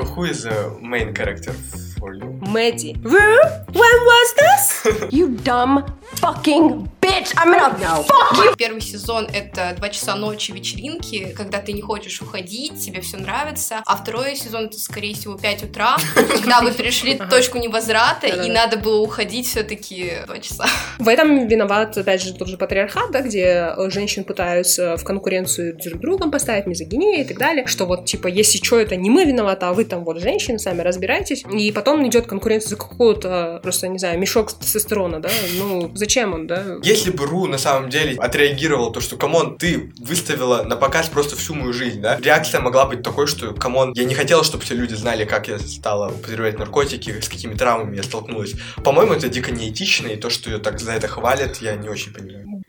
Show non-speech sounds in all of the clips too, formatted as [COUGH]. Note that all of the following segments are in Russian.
who is the main character for you? Mehdi. When was this? [LAUGHS] you dumb fucking bitch! I'm gonna fuck you! Первый сезон — это два часа ночи вечеринки, когда ты не хочешь уходить, тебе все нравится. А второй сезон — это, скорее всего, 5 утра, [LAUGHS] когда вы перешли точку невозврата, и надо было уходить все-таки два часа. В этом виноват, опять же, тот же патриархат, да, где женщин пытаются в конкуренцию друг с другом поставить, мизогиния и так далее, что вот, типа, если что, это не мы виноваты, а вы там вот женщины, сами разбирайтесь. И потом идет конкуренция за какого-то, просто, не знаю, мешок тестостерона, да, ну, зачем он, да? Если бы Ру на самом деле отреагировала, то что, come on, ты выставила на показ просто всю мою жизнь, да? Реакция могла быть такой, что, come on, я не хотела, чтобы все люди знали, как я стала употреблять наркотики, с какими травмами я столкнулась. По-моему, это дико неэтично, и то, что ее так за это хвалят, я не очень понимаю.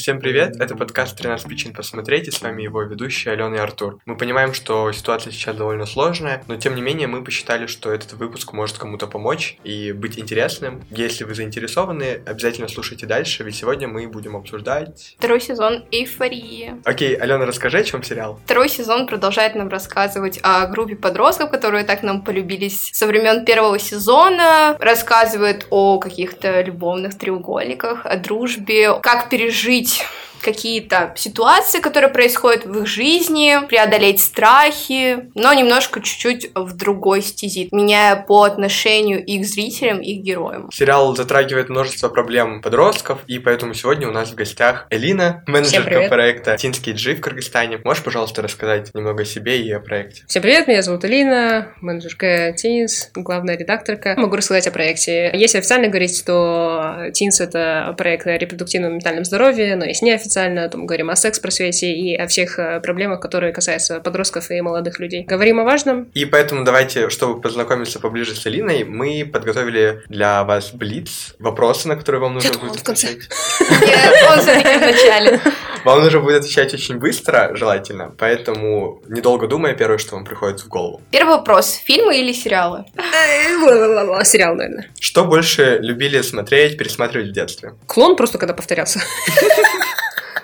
Всем привет, это подкаст 13 причин посмотреть, и с вами его ведущие Алена и Артур. Мы понимаем, что ситуация сейчас довольно сложная, но тем не менее мы посчитали, что этот выпуск может кому-то помочь и быть интересным. Если вы заинтересованы, обязательно слушайте дальше, ведь сегодня мы будем обсуждать... Второй сезон «Эйфория». Окей, Алена, расскажи, о чем сериал. Второй сезон продолжает нам рассказывать о группе подростков, которые так нам полюбились со времен первого сезона, рассказывает о каких-то любовных треугольниках, о дружбе, как пережить купить какие-то ситуации, которые происходят в их жизни, преодолеть страхи, но немножко чуть-чуть в другой стези, меняя по отношению и к зрителям, и к героям. Сериал затрагивает множество проблем подростков, и поэтому сегодня у нас в гостях Элина, менеджерка проекта Тинский Джи в Кыргызстане. Можешь, пожалуйста, рассказать немного о себе и о проекте? Всем привет, меня зовут Элина, менеджерка Тинс, главная редакторка. Могу рассказать о проекте. Если официально говорить, то Тинс — это проект о репродуктивном и ментальном здоровье, но если не официально, то мы говорим о секс-просвете и о всех э, проблемах, которые касаются подростков и молодых людей. Говорим о важном. И поэтому давайте, чтобы познакомиться поближе с Элиной, мы подготовили для вас блиц, вопросы, на которые вам нужно будет отвечать. [LAUGHS] Он в начале. [LAUGHS] Вам нужно будет отвечать очень быстро, желательно, поэтому, недолго думая, первое, что вам приходит в голову. Первый вопрос. Фильмы или сериалы? [LAUGHS] Сериал, наверное. Что больше любили смотреть, пересматривать в детстве? Клон просто когда повторялся.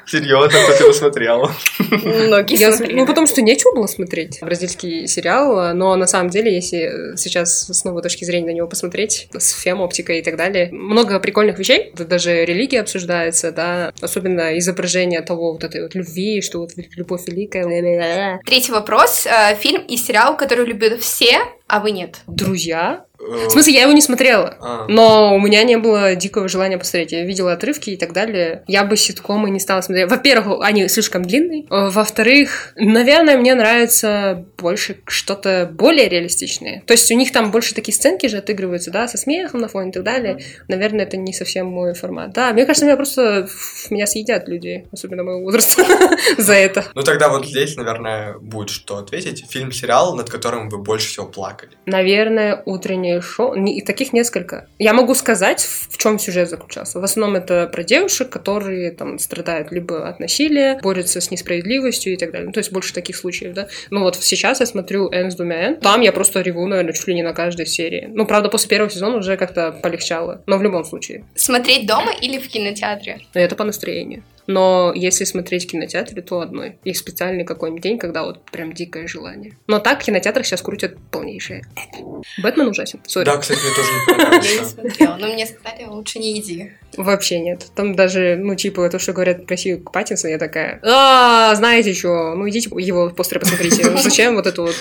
Серьезно, кто ты посмотрела? Многие Я, смотрели. ну, потому что нечего было смотреть. Бразильский сериал, но на самом деле, если сейчас с новой точки зрения на него посмотреть, с фем-оптикой и так далее, много прикольных вещей. Даже религия обсуждается, да, особенно изображение того вот этой вот любви, что вот любовь великая. Третий вопрос. Э, Фильм и сериал, который любят все, а вы нет. Друзья. Э, В смысле, я его не смотрела. а, Но у меня не было дикого желания посмотреть. Я видела отрывки и так далее. Я бы ситкомы не стала смотреть. Во-первых, они слишком длинные. Э, Во-вторых, наверное, мне нравится больше что-то более реалистичное. То есть у них там больше такие сценки же отыгрываются, да, со смехом на фоне и так далее. Наверное, это не совсем мой формат. Да, мне кажется, меня просто меня съедят люди, особенно моего возраста, [LAUGHS] за это. Ну тогда вот здесь, наверное, будет что ответить. Фильм-сериал, над которым вы больше всего плакали. Наверное, утреннее шоу. И таких несколько. Я могу сказать, в чем сюжет заключался. В основном это про девушек, которые там страдают либо от насилия, борются с несправедливостью и так далее. Ну, то есть больше таких случаев, да. Ну вот сейчас я смотрю Энн с двумя Н. Там я просто реву, наверное, чуть ли не на каждой серии. Ну, правда, после первого сезона уже как-то полегчало. Но в любом случае. Смотреть дома или в кинотеатре? Но это по настроению. Но если смотреть в кинотеатре, то одной. И специальный какой-нибудь день, когда вот прям дикое желание. Но так в кинотеатрах сейчас крутят полнейшее. Бэтмен ужасен. Сори. Да, кстати, мне тоже не [LAUGHS] Я не понравился. смотрела, но мне сказали, лучше не иди. Вообще нет. Там даже, ну, типа, то, что говорят про Сью Паттинсона, я такая, а, знаете что, ну, идите его постеры посмотрите. [LAUGHS] Зачем вот это вот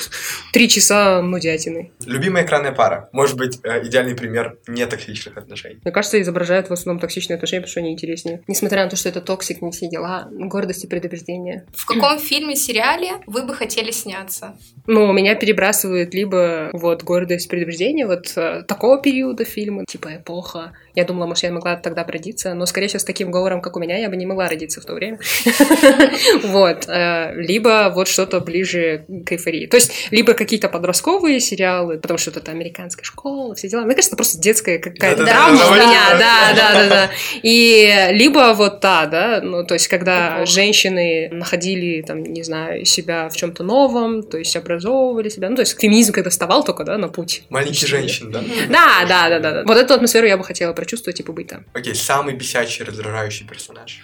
три часа нудятины? Любимая экранная пара. Может быть, э, идеальный пример нетоксичных отношений. Мне кажется, изображают в основном токсичные отношения, потому что они интереснее. Несмотря на то, что это toxic и все дела, гордость и предубеждение. В каком фильме, сериале вы бы хотели сняться? Ну, меня перебрасывает либо вот гордость, предубеждение, вот э, такого периода фильма, типа эпоха. Я думала, может, я могла тогда бы родиться, но, скорее всего, с таким говором, как у меня, я бы не могла родиться в то время. [LAUGHS] Вот. э, Либо вот что-то ближе к эйфории. То есть, либо какие-то подростковые сериалы, потому что это американская школа, все дела. Мне кажется, просто детская какая-то драма у меня. да. Да, да, да. И либо вот та, да, ну, то есть, когда женщины находили, там, не знаю, себя в чем-то новом, то есть, образовывали себя. Ну, то есть, феминизм когда вставал только, да, на путь. Маленький женщин, да? Да, да, да, да, да. Вот эту атмосферу я бы хотела прочувствовать и побыть там. Окей, самый бесячий, раздражающий персонаж.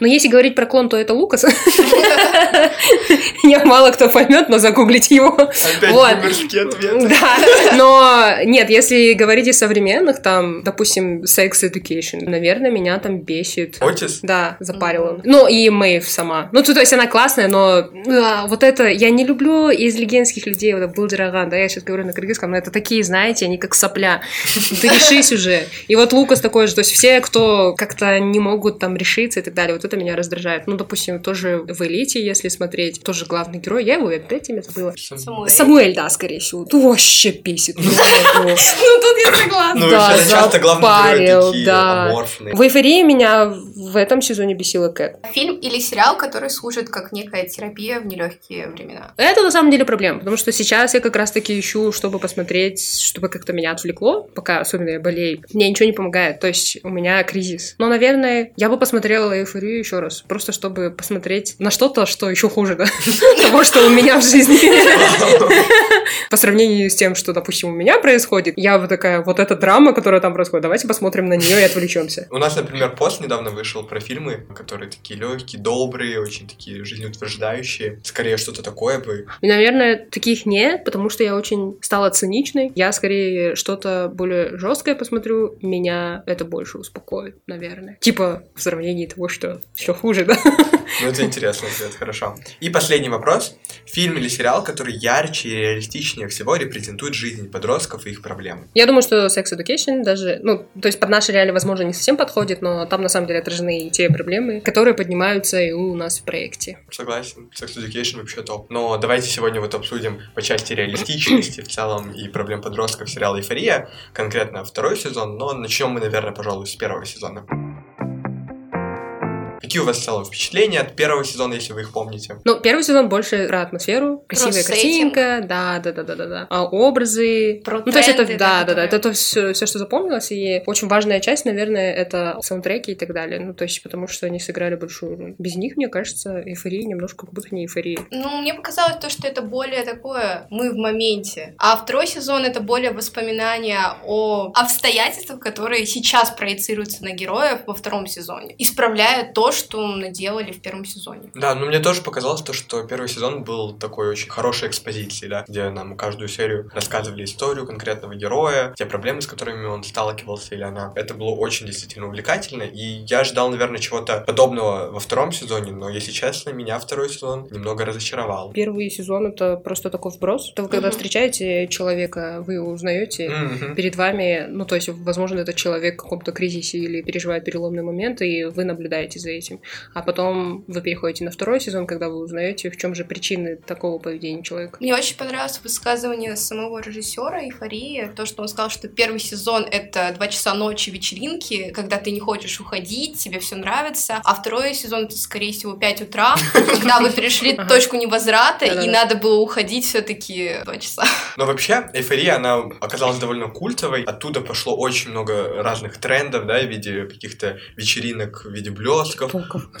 Но если говорить про клон, то это Лукас. Я мало кто поймет, но загуглите его. Опять Вот. Да, но нет, если говорить из современных, там, допустим, Sex Education, наверное, меня там бесит. Отис? Да, запарил он. Ну, и Мэйв сама. Ну, то, то есть она классная, но а, вот это... Я не люблю из легендских людей, вот Булдираган, да, я сейчас говорю на кыргызском, но это такие, знаете, они как сопля. Ты решись уже. И вот Лукас такой же, то есть все, кто как-то не могут там решиться и так далее, вот это меня раздражает. Ну, допустим, тоже в «Элите», если смотреть, тоже главный герой, я его опять имя забыла. Самуэль. Самуэль, да, скорее всего. Ну, вообще бесит. [LAUGHS] Ну, тут я согласна. Ну, Да, часто главные герои такие да. аморфные. В эйфории меня в этом сезоне бесила Кэт. Фильм или сериал, который служит как некая терапия в нелегкие времена. Это на самом деле проблема, потому что сейчас я как раз-таки ищу, чтобы посмотреть, чтобы как-то меня отвлекло, пока особенно я болею. Мне ничего не помогает, то есть у меня кризис. Но, наверное, я бы посмотрела эйфорию еще раз, просто чтобы посмотреть на что-то, что еще хуже, да, [LAUGHS] того, что у меня в жизни. [LAUGHS] По сравнению с тем, что, допустим, у меня происходит, я вот такая, вот эта драма, которая там происходит, давайте посмотрим на нее и отвлечемся. У нас, например, пост недавно вышел про фильмы, которые такие легкие, добрые, очень такие жизнеутверждающие. Скорее, что-то такое бы. И, наверное, таких нет, потому что я очень стала циничной. Я скорее что-то более жесткое посмотрю, меня это больше успокоит, наверное. Типа в сравнении того, что все хуже, да? Ну, это интересный ответ, хорошо. И последний вопрос. Фильм или сериал, который ярче и реалистичнее всего репрезентует жизнь подростков и их проблемы? Я думаю, что Sex Education даже, ну, то есть под наши реалии, возможно, не совсем подходит, но там на самом деле отражены и те проблемы, которые поднимаются и у нас в проекте. Согласен. Sex Education вообще топ. Но давайте сегодня вот обсудим по части реалистичности в целом и проблем подростков сериала «Эйфория», конкретно второй сезон, но начнем мы, наверное, пожалуй, с первого сезона. Какие у вас в целом впечатления от первого сезона, если вы их помните? Ну, первый сезон больше про атмосферу, красивая сеттинг. картинка, да, да, да, да, да, да. А, образы. Про ну, то есть это, да, да, да, которые- это то все, все, что запомнилось, и очень важная часть, наверное, это саундтреки и так далее. Ну, то есть потому что они сыграли большую роль. Без них, мне кажется, эйфория немножко как будто не эйфория. Ну, мне показалось то, что это более такое мы в моменте. А второй сезон это более воспоминания о обстоятельствах, которые сейчас проецируются на героев во втором сезоне, исправляя то, что наделали в первом сезоне. Да, ну мне тоже показалось то, что первый сезон был такой очень хорошей экспозицией, да, где нам каждую серию рассказывали историю конкретного героя, те проблемы, с которыми он сталкивался или она. Это было очень действительно увлекательно, и я ждал, наверное, чего-то подобного во втором сезоне, но, если честно, меня второй сезон немного разочаровал. Первый сезон это просто такой вброс. Это вы когда Мгм. встречаете человека, вы его узнаете, Мгм. перед вами, ну, то есть, возможно, этот человек в каком-то кризисе или переживает переломный момент, и вы наблюдаете за этим. А потом вы переходите на второй сезон, когда вы узнаете, в чем же причины такого поведения человека. Мне очень понравилось высказывание самого режиссера «Эйфории», то, что он сказал, что первый сезон — это два часа ночи вечеринки, когда ты не хочешь уходить, тебе все нравится, а второй сезон — это, скорее всего, 5 утра, [LAUGHS] когда вы перешли точку невозврата, и надо было уходить все таки два часа. Но вообще, эйфория, она оказалась довольно культовой. Оттуда пошло очень много разных трендов, да, в виде каких-то вечеринок, в виде блестков,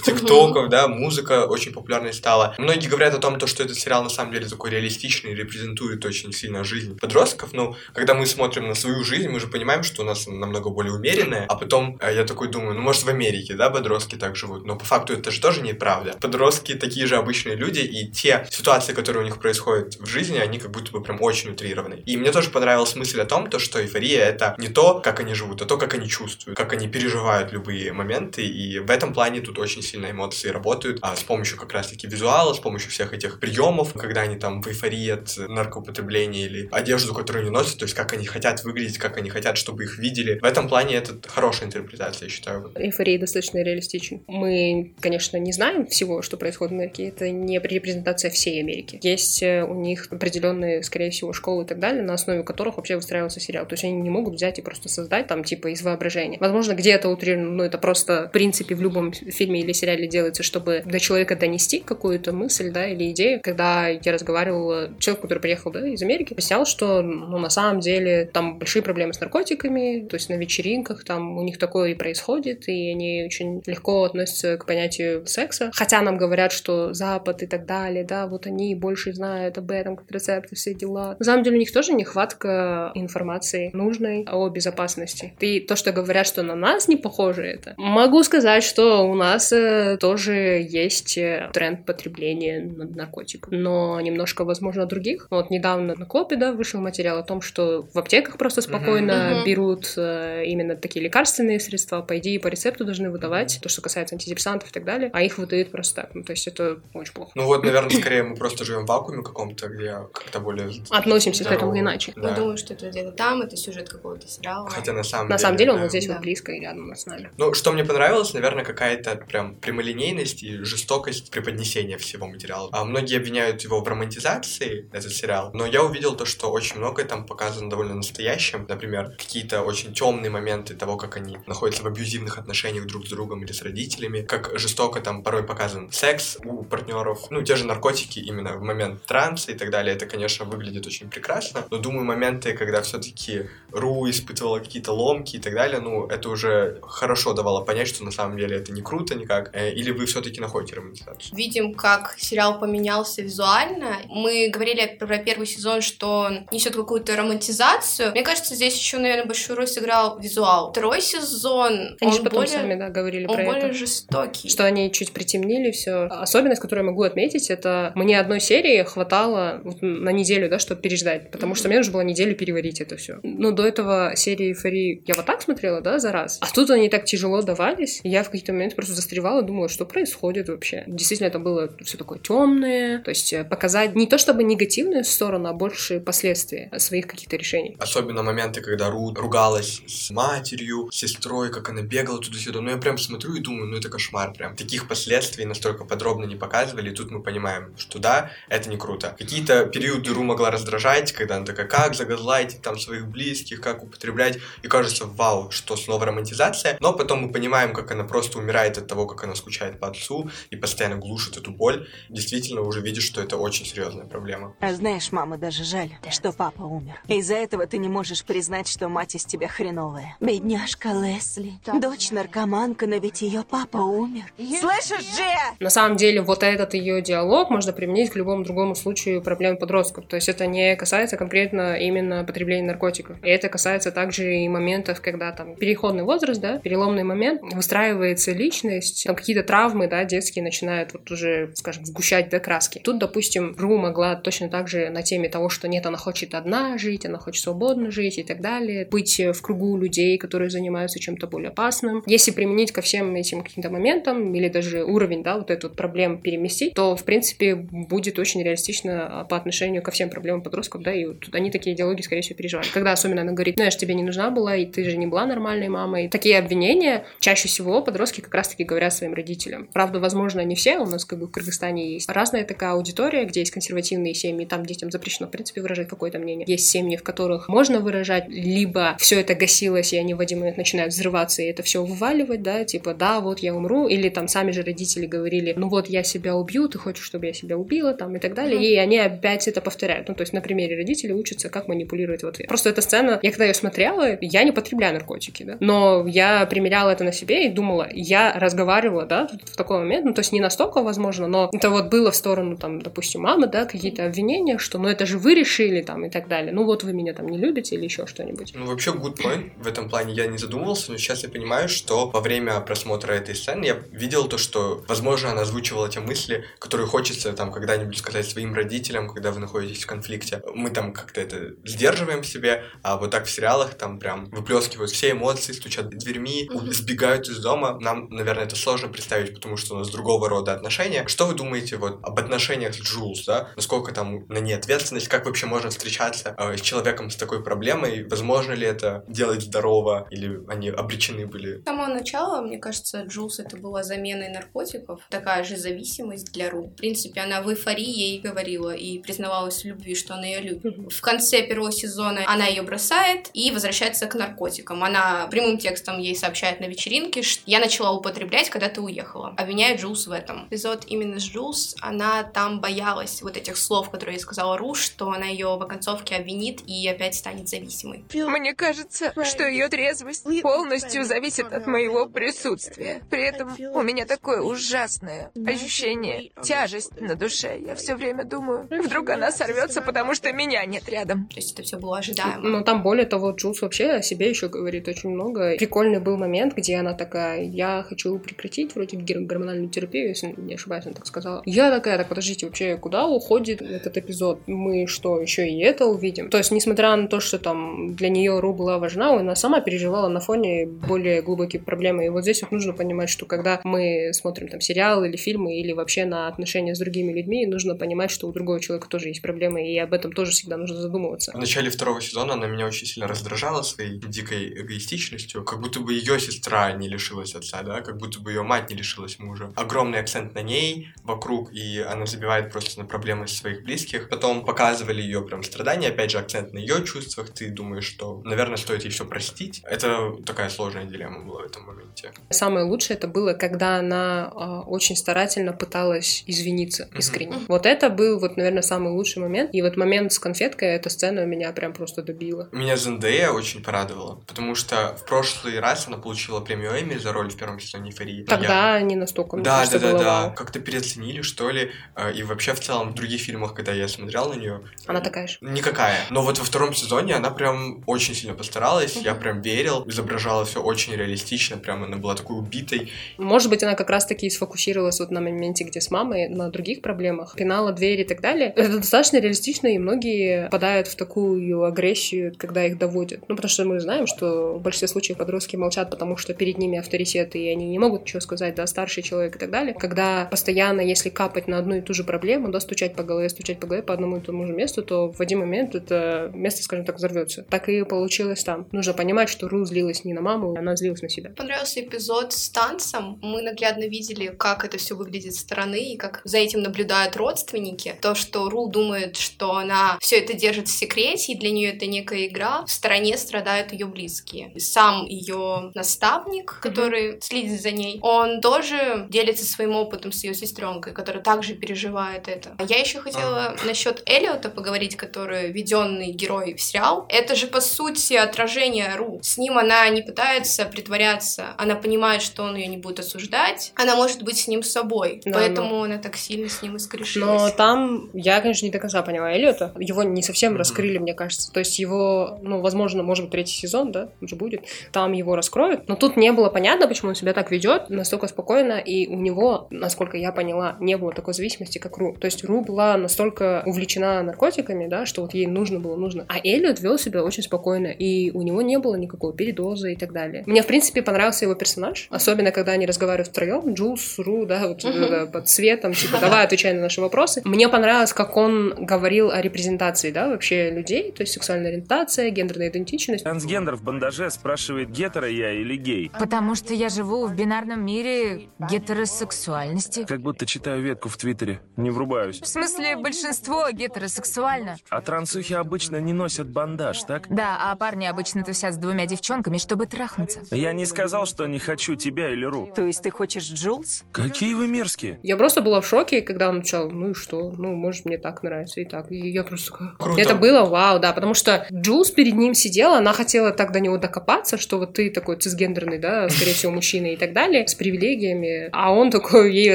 тиктоков, [LAUGHS] да, музыка очень популярной стала. Многие говорят о том, то, что этот сериал на самом деле такой реалистичный, репрезентует очень сильно жизнь подростков. Но когда мы смотрим на свою жизнь, мы же понимаем, что у нас намного более умеренная. А потом э, я такой думаю, ну, может, в Америке, да, подростки так живут. Но по факту это же тоже неправда. Подростки такие же обычные люди, и те ситуации, которые у них происходят в жизни, они как будто бы прям очень утрированы. И мне тоже понравилась мысль о том, то, что эйфория — это не то, как они живут, а то, как они чувствуют, как они переживают любые моменты. И в этом плане тут очень сильно эмоции работают а, с помощью как раз-таки визуала, с помощью всех этих приемов, когда они там в эйфории от наркоупотребления или одежду, которую они носят, то есть как они хотят выглядеть, как они хотят, чтобы их видели. В этом плане это хорошая интерпретация, я считаю. Эйфория достаточно реалистичен. Мы, конечно, не знаем всего, что происходит в Америке. Это не репрезентация всей Америки. Есть э, у них определенные, скорее всего, школы и так далее, на основе которых вообще выстраивался сериал. То есть они не могут взять и просто создать там, типа, из воображения. Возможно, где-то утрировано, но это просто, в принципе, в любом фильме или сериале делается, чтобы до человека донести какую-то мысль, да, или идею. Когда я разговаривала, человек, который приехал, да, из Америки, объяснял, что, ну, на самом деле, там большие проблемы с наркотиками, то есть на вечеринках там у них такое и происходит, и они очень легко относятся к понятию секса. Хотя нам говорят, что Запад и так далее, да, вот они больше знают об этом, контрацепции, все дела. На самом деле у них тоже нехватка информации нужной о безопасности. И то, что говорят, что на нас не похоже это, могу сказать, что у нас э, тоже есть э, тренд потребления наркотиков, но немножко, возможно, других. Вот недавно на Клопе, да, вышел материал о том, что в аптеках просто спокойно mm-hmm. берут э, именно такие лекарственные средства, по идее, по рецепту должны выдавать, то, что касается антидепрессантов и так далее, а их выдают просто так. Ну, то есть это очень плохо. Ну вот, наверное, [COUGHS] скорее мы просто живем в вакууме каком-то, где как-то более... Относимся к этому иначе. Да. Я думаю, что это где-то там, это сюжет какого-то сериала. Хотя на самом на деле... самом деле он да. вот здесь да. вот близко и рядом с нами. Ну, что мне понравилось, наверное, какая-то прям прямолинейность и жестокость преподнесения всего материала. А многие обвиняют его в романтизации, этот сериал, но я увидел то, что очень многое там показано довольно настоящим. Например, какие-то очень темные моменты того, как они находятся в абьюзивных отношениях друг с другом или с родителями, как жестоко там порой показан секс у партнеров, ну, те же наркотики именно в момент транса и так далее. Это, конечно, выглядит очень прекрасно, но думаю, моменты, когда все-таки Ру испытывала какие-то ломки и так далее, ну, это уже хорошо давало понять, что на самом деле это не круто никак. Э, или вы все-таки находите романтизацию? Видим, как сериал поменялся визуально. Мы говорили про первый сезон, что несет какую-то романтизацию. Мне кажется, здесь еще, наверное, большую роль сыграл визуал. Второй сезон, они он же потом более, сами, да, говорили он про более это. жестокий. Что они чуть притемнили все. Особенность, которую я могу отметить, это мне одной серии хватало вот на неделю, да, чтобы переждать, потому mm-hmm. что мне нужно было неделю переварить это все. Но до этого серии Эйфории я вот так смотрела, да, за раз. А тут они так тяжело давались. Я в какие-то моменты просто застревала и думала, что происходит вообще. Действительно, это было все такое темное. То есть э, показать не то чтобы негативную сторону, а больше последствия своих каких-то решений. Особенно моменты, когда Ру ругалась с матерью, с сестрой, как она бегала туда-сюда. Ну, я прям смотрю и думаю, ну, это кошмар прям. Таких последствий настолько подробно не показывали. И тут мы понимаем, что да, это не круто. Какие-то периоды Ру могла раздражать, когда она такая, как загазлайтить там своих близких, как употреблять. И кажется, вау, что снова романтизация. Но потом мы понимаем, как она просто умирает от того, как она скучает по отцу и постоянно глушит эту боль. Действительно, уже видишь, что это очень серьезная проблема. А знаешь, мама даже жаль, что папа умер. Из-за этого ты не можешь признать, что мать из тебя хреновая. Бедняжка Лесли. Дочь наркоманка, но ведь ее папа умер. Слышишь, Джия? На самом деле, вот этот ее диалог можно применить к любому другому случаю проблем подростков. То есть это не касается конкретно именно потребления наркотиков. И это касается также и моментов, когда там переходный возраст, да, переломный момент, выстраивается личность, там какие-то травмы, да, детские начинают вот уже, скажем, сгущать до краски. Тут, допустим, Ру могла точно так же на теме того, что нет, она хочет одна жить, она хочет свободно жить и так далее, быть в кругу людей, которые занимаются чем-то более опасным. Если применить ко всем этим каким-то моментам или даже уровень, да, вот эту вот проблем переместить, то, в принципе, будет очень реалистично по отношению ко всем проблемам подростков, да, и вот они такие диалоги, скорее всего, переживают. Когда особенно она говорит, знаешь, тебе не нужна была, и ты же не была нормальной мамой. Такие обвинения чаще всего подростки как раз-таки говорят своим родителям. Правда, возможно, не все, у нас как бы в Кыргызстане есть разная такая аудитория, где есть консервативные семьи, там детям запрещено, в принципе, выражать какое-то мнение. Есть семьи, в которых можно выражать, либо все это гасилось, и они в один момент начинают взрываться, и это все вываливать, да, типа, да, вот я умру, или там сами же родители говорили, ну вот я себя убью, ты хочешь, чтобы я себя убила, там, и так далее, mm-hmm. и они опять это повторяют. Ну, то есть на примере родителей учатся, как манипулировать в ответ. Просто эта сцена, я когда ее смотрела, я не потребляю наркотики, да, но я примеряла это на себе и думала, я разговаривала, да, в такой момент, ну, то есть не настолько, возможно, но это вот было в сторону, там, допустим, мамы, да, какие-то обвинения, что, ну, это же вы решили, там, и так далее, ну, вот вы меня там не любите или еще что-нибудь. Ну, вообще, good point в этом плане я не задумывался, но сейчас я понимаю, что во время просмотра этой сцены я видел то, что, возможно, она озвучивала те мысли, которые хочется, там, когда-нибудь сказать своим родителям, когда вы находитесь в конфликте. Мы там как-то это сдерживаем в себе, а вот так в сериалах там прям выплескивают все эмоции, стучат дверьми, сбегают из дома. Нам, наверное, это сложно представить, потому что у нас другого рода отношения. Что вы думаете вот об отношениях с Джулс, да? Насколько там на ней ответственность? Как вообще можно встречаться э, с человеком с такой проблемой? Возможно ли это делать здорово? Или они обречены были? С самого начала, мне кажется, Джулс это была заменой наркотиков. Такая же зависимость для Ру. В принципе, она в эйфории ей говорила и признавалась в любви, что она ее любит. В конце первого сезона она ее бросает и возвращается к наркотикам. Она прямым текстом ей сообщает на вечеринке, что я начала употреблять, когда ты уехала. Обвиняет Джулс в этом. Эпизод именно с Джулс, она там боялась вот этих слов, которые ей сказала Ру, что она ее в оконцовке обвинит и опять станет зависимой. Мне кажется, что ее трезвость полностью зависит от моего присутствия. При этом у меня такое ужасное ощущение, тяжесть на душе. Я все время думаю, вдруг она сорвется, потому что меня нет рядом. То есть это все было ожидаемо. Но там более того, Джулс вообще о себе еще говорит очень много. Прикольный был момент, где она такая, я хочу хотела прекратить вроде гормональную терапию, если не ошибаюсь, она так сказала. Я такая, так подождите, вообще куда уходит этот эпизод? Мы что, еще и это увидим? То есть, несмотря на то, что там для нее Ру была важна, она сама переживала на фоне более глубокие проблемы. И вот здесь вот нужно понимать, что когда мы смотрим там сериалы или фильмы, или вообще на отношения с другими людьми, нужно понимать, что у другого человека тоже есть проблемы, и об этом тоже всегда нужно задумываться. В начале второго сезона она меня очень сильно раздражала своей дикой эгоистичностью, как будто бы ее сестра не лишилась отца, да, как будто бы ее мать не лишилась мужа. Огромный акцент на ней вокруг, и она забивает просто на проблемы своих близких. Потом показывали ее прям страдания, опять же, акцент на ее чувствах. Ты думаешь, что, наверное, стоит ей все простить. Это такая сложная дилемма была в этом моменте. Самое лучшее это было, когда она э, очень старательно пыталась извиниться искренне. Mm-hmm. Вот это был, вот, наверное, самый лучший момент. И вот момент с конфеткой, эта сцена меня прям просто добила. Меня Зендея очень порадовала, потому что в прошлый раз она получила премию Эми за роль в первом сезоне Эйфории. Тогда я... не настолько, да, кажется, да, да, да, как-то переоценили, что ли. Э, и вообще в целом в других фильмах, когда я смотрел на нее, она такая же. Никакая. Но вот во втором сезоне она прям очень сильно постаралась. Mm-hmm. Я прям верил, изображала все очень реалистично, прям она была такой убитой. Может быть, она как раз-таки сфокусировалась вот на моменте, где с мамой, на других проблемах, пинала двери и так далее. Это достаточно реалистично, и многие попадают в такую агрессию, когда их доводят. Ну, потому что мы знаем, что в большинстве случаев подростки молчат, потому что перед ними авторитеты, и они не могут ничего сказать, да, старший человек и так далее. Когда постоянно, если капать на одну и ту же проблему, да, стучать по голове, стучать по голове по одному и тому же месту, то в один момент это место, скажем так, взорвется. Так и получилось там. Нужно понимать, что Ру злилась не на маму, она злилась на себя. Понравился эпизод с танцем. Мы наглядно видели, как это все выглядит со стороны и как за этим наблюдают родственники. То, что Ру думает, что она все это держит в секрете, и для нее это некая игра, в стороне страдают ее близкие. Сам ее наставник, который следит за ней, он тоже делится своим опытом с ее сестренкой, которая также переживает это. А я еще хотела uh-huh. насчет Элиота поговорить, который введенный герой в сериал. Это же по сути отражение Ру. С ним она не пытается притворяться, она понимает, что он ее не будет осуждать, она может быть с ним собой, да, поэтому но... она так сильно с ним искорешилась. Но там я, конечно, не до конца поняла Эллиота. Его не совсем mm-hmm. раскрыли, мне кажется. То есть его, ну, возможно, может быть, третий сезон, да, уже будет. Там его раскроют. Но тут не было понятно, почему он себя так ведет, настолько спокойно, и у него, насколько я поняла, не было такой зависимости, как Ру. То есть Ру была настолько увлечена наркотиками, да, что вот ей нужно было нужно. А Эллиот вел себя очень спокойно, и у него не было никакой передозы и так далее. Мне, в принципе, понравился его персонаж, особенно когда они разговаривают втроем, Джулс, Ру, да, вот uh-huh. да, под светом, типа, давай отвечай на наши вопросы. Мне понравилось, как он говорил о репрезентации, да, вообще людей, то есть сексуальная ориентация, гендерная идентичность. Трансгендер в бандаже спрашивает, гетеро я или гей. Потому что я живу в бинарном мире гетеросексуальности. Как будто читаю ветку в Твиттере. Не врубаюсь. В смысле, большинство гетеросексуально. А трансухи обычно не носят бандаж, так? Да, а парни обычно тусят с двумя девчонками, чтобы трахнуться. Я не сказал, что не хочу тебя или Ру. То есть ты хочешь Джулс? Какие вы мерзкие. Я просто была в шоке, когда он начал, ну и что? Ну, может, мне так нравится и так. И я просто такая... Круто. Это было вау, да, потому что Джулс перед ним сидела, она хотела так до него докопаться, что вот ты такой цисгендерный, да, скорее всего, мужчина и так далее, с привилегиями. А он такой ей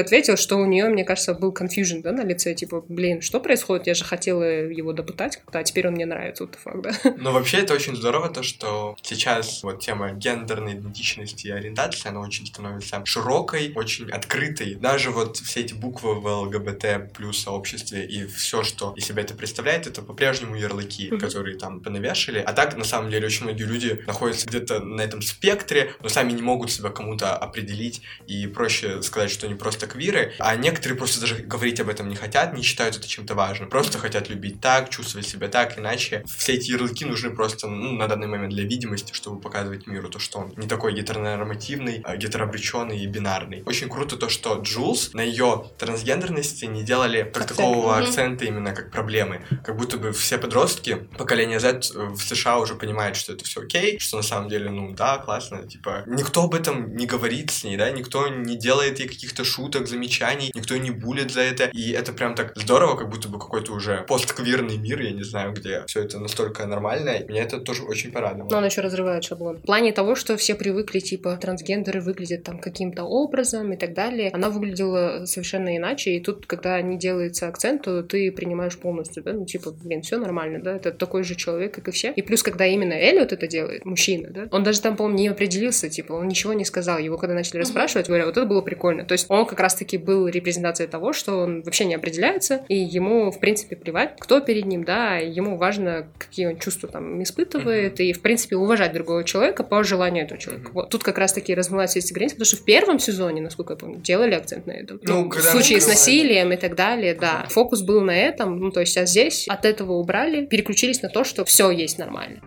ответил, что у нее, мне кажется, был confusion, да, на лице, типа, блин, что происходит? Я же хотела его допытать как-то, а теперь он мне нравится, вот факт, да. Но вообще это очень здорово, то, что сейчас вот тема гендерной идентичности и ориентации, она очень становится широкой, очень открытой. Даже вот все эти буквы в ЛГБТ плюс сообществе и все, что из себя это представляет, это по-прежнему ярлыки, mm-hmm. которые там понавешали. А так, на самом деле, очень многие люди находятся где-то на этом спектре, но сами не могут себя кому-то определить, и проще сказать, что они просто квиры, а некоторые просто даже говорить об этом не хотят, не считают это чем-то важным, просто хотят любить так, чувствовать себя так, иначе все эти ярлыки нужны просто ну, на данный момент для видимости, чтобы показывать миру то, что он не такой гетеронормативный, а гетерообреченный и бинарный. Очень круто то, что Джулс на ее трансгендерности не делали как Акцент. такого mm-hmm. акцента именно как проблемы. Как будто бы все подростки поколения Z в США уже понимают, что это все окей, что на самом деле, ну да, классно, типа, никто об этом не говорит с ней, да, никто не делает ей каких-то шуток, замечаний, никто не булит за это, и это прям так здорово, как будто бы какой-то уже постквирный мир, я не знаю, где все это настолько нормально, и меня это тоже очень порадовало. Но он еще разрывает шаблон. В плане того, что все привыкли, типа, трансгендеры выглядят там каким-то образом и так далее, она выглядела совершенно иначе, и тут, когда не делается акцент, то ты принимаешь полностью, да, ну, типа, блин, все нормально, да, это такой же человек, как и все. И плюс, когда именно Эллиот это делает, мужчина, да, он даже там, по-моему, не определился, типа, он ничего не сказал. Его когда начали расспрашивать, говорю, вот это было прикольно. То есть он как раз-таки был репрезентацией того, что он вообще не определяется, и ему, в принципе, плевать, кто перед ним, да, ему важно, какие он чувства там испытывает, и, в принципе, уважать другого человека по желанию этого человека. Вот тут как раз-таки размываются эти границы, потому что в первом сезоне, насколько я помню, делали акцент на этом. Ну, в случае с насилием и так далее, да. Фокус был на этом, ну, то есть, а здесь от этого убрали, переключились на то, что все есть нормально.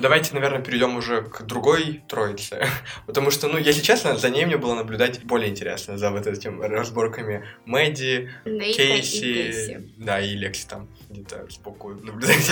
Давайте, наверное, перейдем уже к другой троице. [LAUGHS] Потому что, ну, если честно, за ней мне было наблюдать более интересно, за вот этими разборками Мэдди, Нейта и Кейси, Кейси. да, и Лекси там где-то сбоку наблюдать.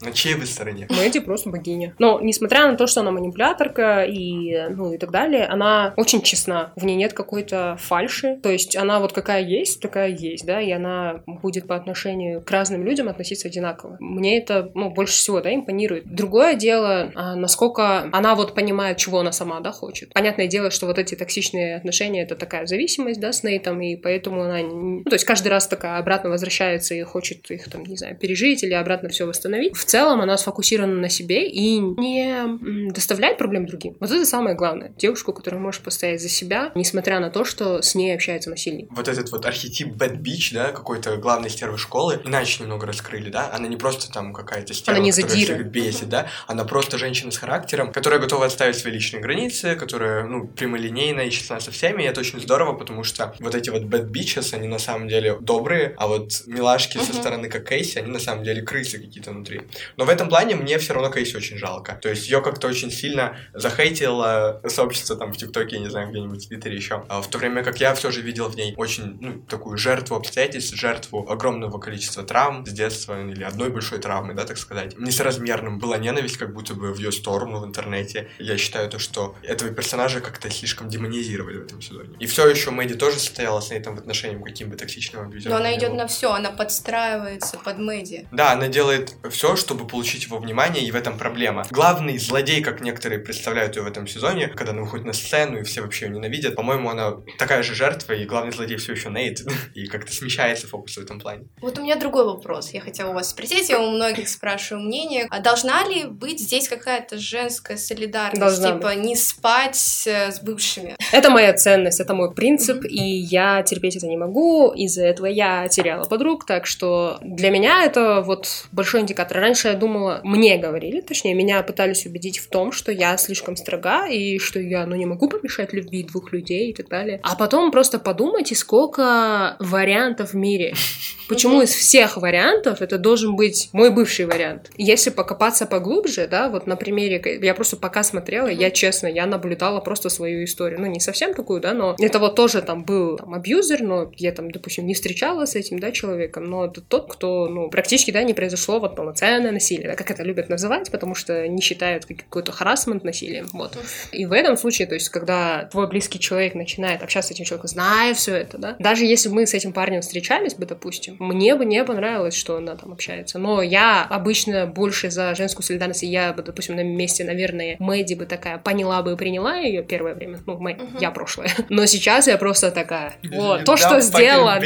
[LAUGHS] На чьей вы стороне? Мэдди просто богиня. Но, несмотря на то, что она манипуляторка и, ну, и так далее, она очень честна. В ней нет какой-то фальши. То есть она вот какая есть, такая есть, да, и она будет по отношению к разным людям относиться одинаково. Мне это, ну, больше всего, да, импонирует. Другое дело, а, насколько она вот понимает, чего она сама, да, хочет. Понятное дело, что вот эти токсичные отношения — это такая зависимость, да, с Нейтом, и поэтому она... Ну, то есть каждый раз такая обратно возвращается и хочет их там, не знаю, пережить или обратно все восстановить. В целом она сфокусирована на себе и не доставляет проблем другим. Вот это самое главное. Девушку, которая может постоять за себя, несмотря на то, что с ней общается насильник. Вот этот вот архетип Bad Bitch, да, какой-то главной стервы школы, иначе немного раскрыли, да? Она не просто там какая-то стерва, Она не задира. бесит, да? Она просто женщина с характером, которая готова отставить свои личные границы, которая, ну, прямолинейная и честна со всеми, и это очень здорово, потому что вот эти вот Bad Bitches, они на самом деле добрые, а вот милашки со Мгм. стороны, как Кейси, они на самом деле крысы какие-то внутри. Но в этом плане мне все равно Кейси очень жалко. То есть ее как-то очень сильно захейтило сообщество там в ТикТоке, не знаю, где-нибудь в Твиттере еще. А в то время как я все же видел в ней очень, ну, такую жертву обстоятельств, жертву огромного количества травм с детства, или одной большой травмы, да, так сказать. Несоразмерным была ненависть как будто бы в ее сторону в интернете. Я считаю то, что этого персонажа как-то слишком демонизировали в этом сезоне. И все еще Мэдди тоже состояла с Нейтом в отношениям каким бы токсичным абьюзером. Но она идет на все, она подстраивается под Мэдди. Да, она делает все, чтобы получить его внимание, и в этом проблема. Главный злодей, как некоторые представляют ее в этом сезоне, когда она выходит на сцену, и все вообще ее ненавидят, по-моему, она такая же жертва, и главный злодей все еще Нейт, [LAUGHS] и как-то смещается фокус в этом плане. Вот у меня другой вопрос. Я хотела у вас спросить, я у многих спрашиваю мнение. А должна ли быть здесь какая-то женская солидарность? Должна типа не спать э, с бывшими? [LAUGHS] Это моя ценность, это мой принцип, и я терпеть это не могу. Из-за этого я теряла подруг, так что для меня это вот большой индикатор. Раньше я думала, мне говорили, точнее, меня пытались убедить в том, что я слишком строга и что я, ну, не могу помешать любви двух людей и так далее. А потом просто подумайте, сколько вариантов в мире. [LAUGHS] Почему из всех вариантов это должен быть мой бывший вариант? Если покопаться поглубже, да, вот на примере, я просто пока смотрела, я честно, я наблюдала просто свою историю. Ну, не совсем такую, да, но это вот тоже там был там, абьюзер, но я там, допустим, не встречалась с этим, да, человеком, но это тот, кто, ну, практически, да, не произошло вот полноценное насилие, да, как это любят называть, потому что не считают как- какой-то харасмент насилием, вот. И в этом случае, то есть, когда твой близкий человек начинает общаться с этим человеком, зная все это, да, даже если мы с этим парнем встречались бы, допустим, мне бы не понравилось, что она там общается. Но я обычно больше за женскую солидарность, и я бы, допустим, на месте, наверное, Мэдди бы такая поняла бы и приняла ее первое время. Ну, Мэ, Мгм. я прошлое. [LAUGHS] Но сейчас я просто такая, вот, то, что сделала.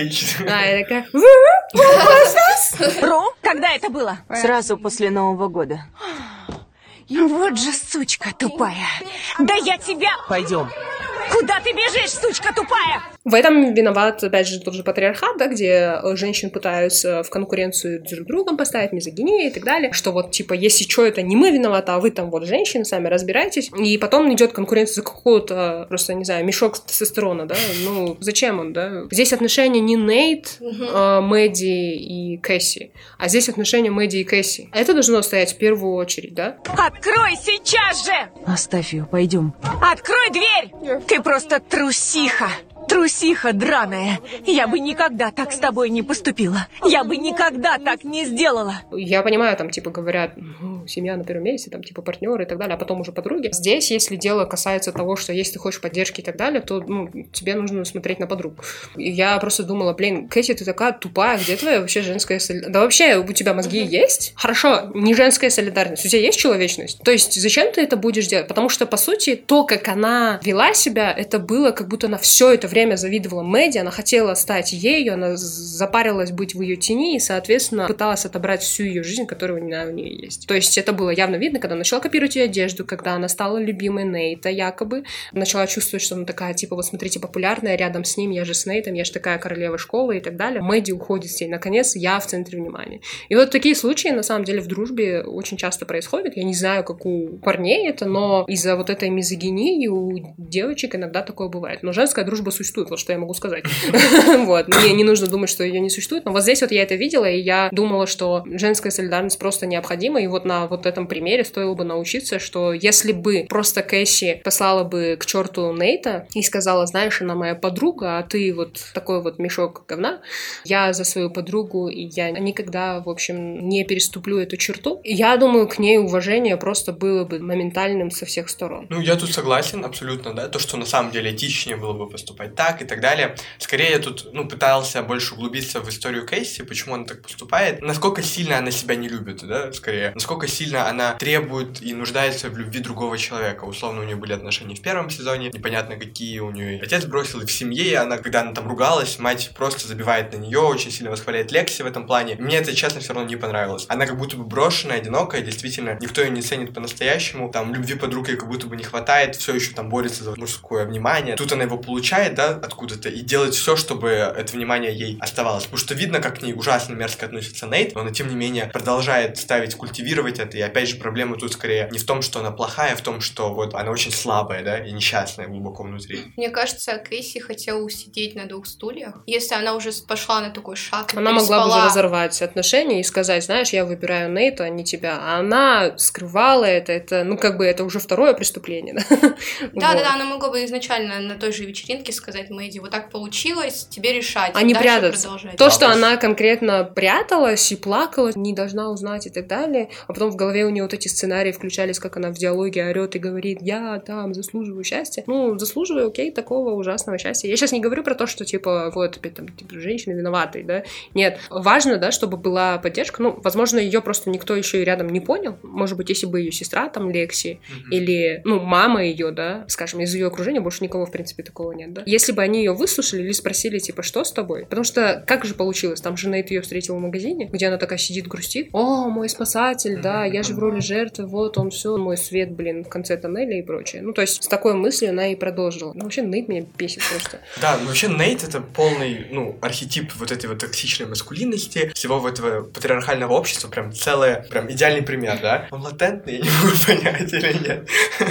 Да, я такая, [LAUGHS] Ру, когда это было? Сразу после Нового года. Вот же сучка тупая. Да я тебя... Пойдем. Куда ты бежишь, сучка тупая? В этом виноват, опять же, тот же патриархат, да, где э, женщин пытаются в конкуренцию друг с другом поставить, мизогиния и так далее, что вот, типа, если что, это не мы виноваты, а вы там вот женщины, сами разбирайтесь, и потом идет конкуренция за какого-то, просто, не знаю, мешок тестостерона, да, ну, зачем он, да? Здесь отношения не Нейт, э, Мэдди и Кэсси, а здесь отношения Мэдди и Кэсси. Это должно стоять в первую очередь, да? Открой сейчас же! Оставь ее, пойдем. Открой дверь! Ты просто трусиха! Трусиха драная! Я бы никогда так с тобой не поступила! Я бы никогда так не сделала! Я понимаю, там, типа, говорят, ну, семья на первом месте, там, типа, партнеры и так далее, а потом уже подруги. Здесь, если дело касается того, что если ты хочешь поддержки и так далее, то, ну, тебе нужно смотреть на подруг. И я просто думала, блин, Кэти, ты такая тупая, где твоя вообще женская солидарность? Да вообще, у тебя мозги есть? Хорошо, не женская солидарность, у тебя есть человечность? То есть, зачем ты это будешь делать? Потому что, по сути, то, как она вела себя, это было как будто на все это время время завидовала Мэдди, она хотела стать ею, она запарилась быть в ее тени и, соответственно, пыталась отобрать всю ее жизнь, которая у нее, есть. То есть это было явно видно, когда она начала копировать ее одежду, когда она стала любимой Нейта якобы, начала чувствовать, что она такая, типа, вот смотрите, популярная, рядом с ним, я же с Нейтом, я же такая королева школы и так далее. Мэдди уходит с ней, наконец, я в центре внимания. И вот такие случаи, на самом деле, в дружбе очень часто происходят. Я не знаю, как у парней это, но из-за вот этой мизогинии у девочек иногда такое бывает. Но женская дружба существует, вот что я могу сказать. [LAUGHS] Мне не нужно думать, что ее не существует, но вот здесь вот я это видела, и я думала, что женская солидарность просто необходима, и вот на вот этом примере стоило бы научиться, что если бы просто Кэсси послала бы к черту Нейта и сказала, знаешь, она моя подруга, а ты вот такой вот мешок говна, я за свою подругу, и я никогда, в общем, не переступлю эту черту. Я думаю, к ней уважение просто было бы моментальным со всех сторон. Ну, я тут согласен абсолютно, да, то, что на самом деле этичнее было бы поступать так и так далее. Скорее, я тут, ну, пытался больше углубиться в историю Кейси, почему она так поступает, насколько сильно она себя не любит, да, скорее, насколько сильно она требует и нуждается в любви другого человека. Условно, у нее были отношения в первом сезоне, непонятно какие у нее. Отец бросил и в семье, и она, когда она там ругалась, мать просто забивает на нее, очень сильно восхваляет Лекси в этом плане. Мне это, честно, все равно не понравилось. Она как будто бы брошенная, одинокая, действительно, никто ее не ценит по-настоящему, там, любви подруг ей как будто бы не хватает, все еще там борется за мужское внимание. Тут она его получает, да, откуда-то, и делает все, чтобы это внимание ей оставалось. Потому что видно, как к ней ужасно мерзко относится Нейт, но она, тем не менее, продолжает ставить, культивировать это, и опять же, проблема тут скорее не в том, что она плохая, а в том, что вот она очень слабая, да, и несчастная глубоко внутри. Мне кажется, Кейси хотела усидеть на двух стульях. Если она уже пошла на такой шаг, она могла бы уже разорвать отношения и сказать, знаешь, я выбираю Нейта, а не тебя. А она скрывала это, это, ну, как бы это уже второе преступление? Да, да, да, она могла бы изначально на той же вечеринке сказать Мэдди, вот так получилось, тебе решать. А не прятаться. То, что она конкретно пряталась и плакала, не должна узнать и так далее, а потом в голове у нее вот эти сценарии включались, как она в диалоге орет и говорит, я там заслуживаю счастья. Ну, заслуживаю, окей, такого ужасного счастья. Я сейчас не говорю про то, что, типа, вот, там, типа, женщины виноваты, да. Нет, важно, да, чтобы была поддержка. Ну, возможно, ее просто никто еще и рядом не понял. Может быть, если бы ее сестра, там, Лекси, mm-hmm. или, ну, мама ее, да, скажем, из ее окружения, больше никого, в принципе, такого нет, да. Если бы они ее выслушали или спросили, типа, что с тобой? Потому что как же получилось? Там же Нейт ее встретил в магазине, где она такая сидит, грустит. О, мой спасатель, да, я же в роли жертвы, вот он все, мой свет, блин, в конце тоннеля и прочее. Ну, то есть с такой мыслью она и продолжила. Ну, вообще, Нейт меня бесит просто. Да, ну, вообще, Нейт это полный, ну, архетип вот этой вот токсичной маскулинности, всего этого патриархального общества, прям целое, прям идеальный пример, да? Он латентный, я не могу [LAUGHS] понять или нет.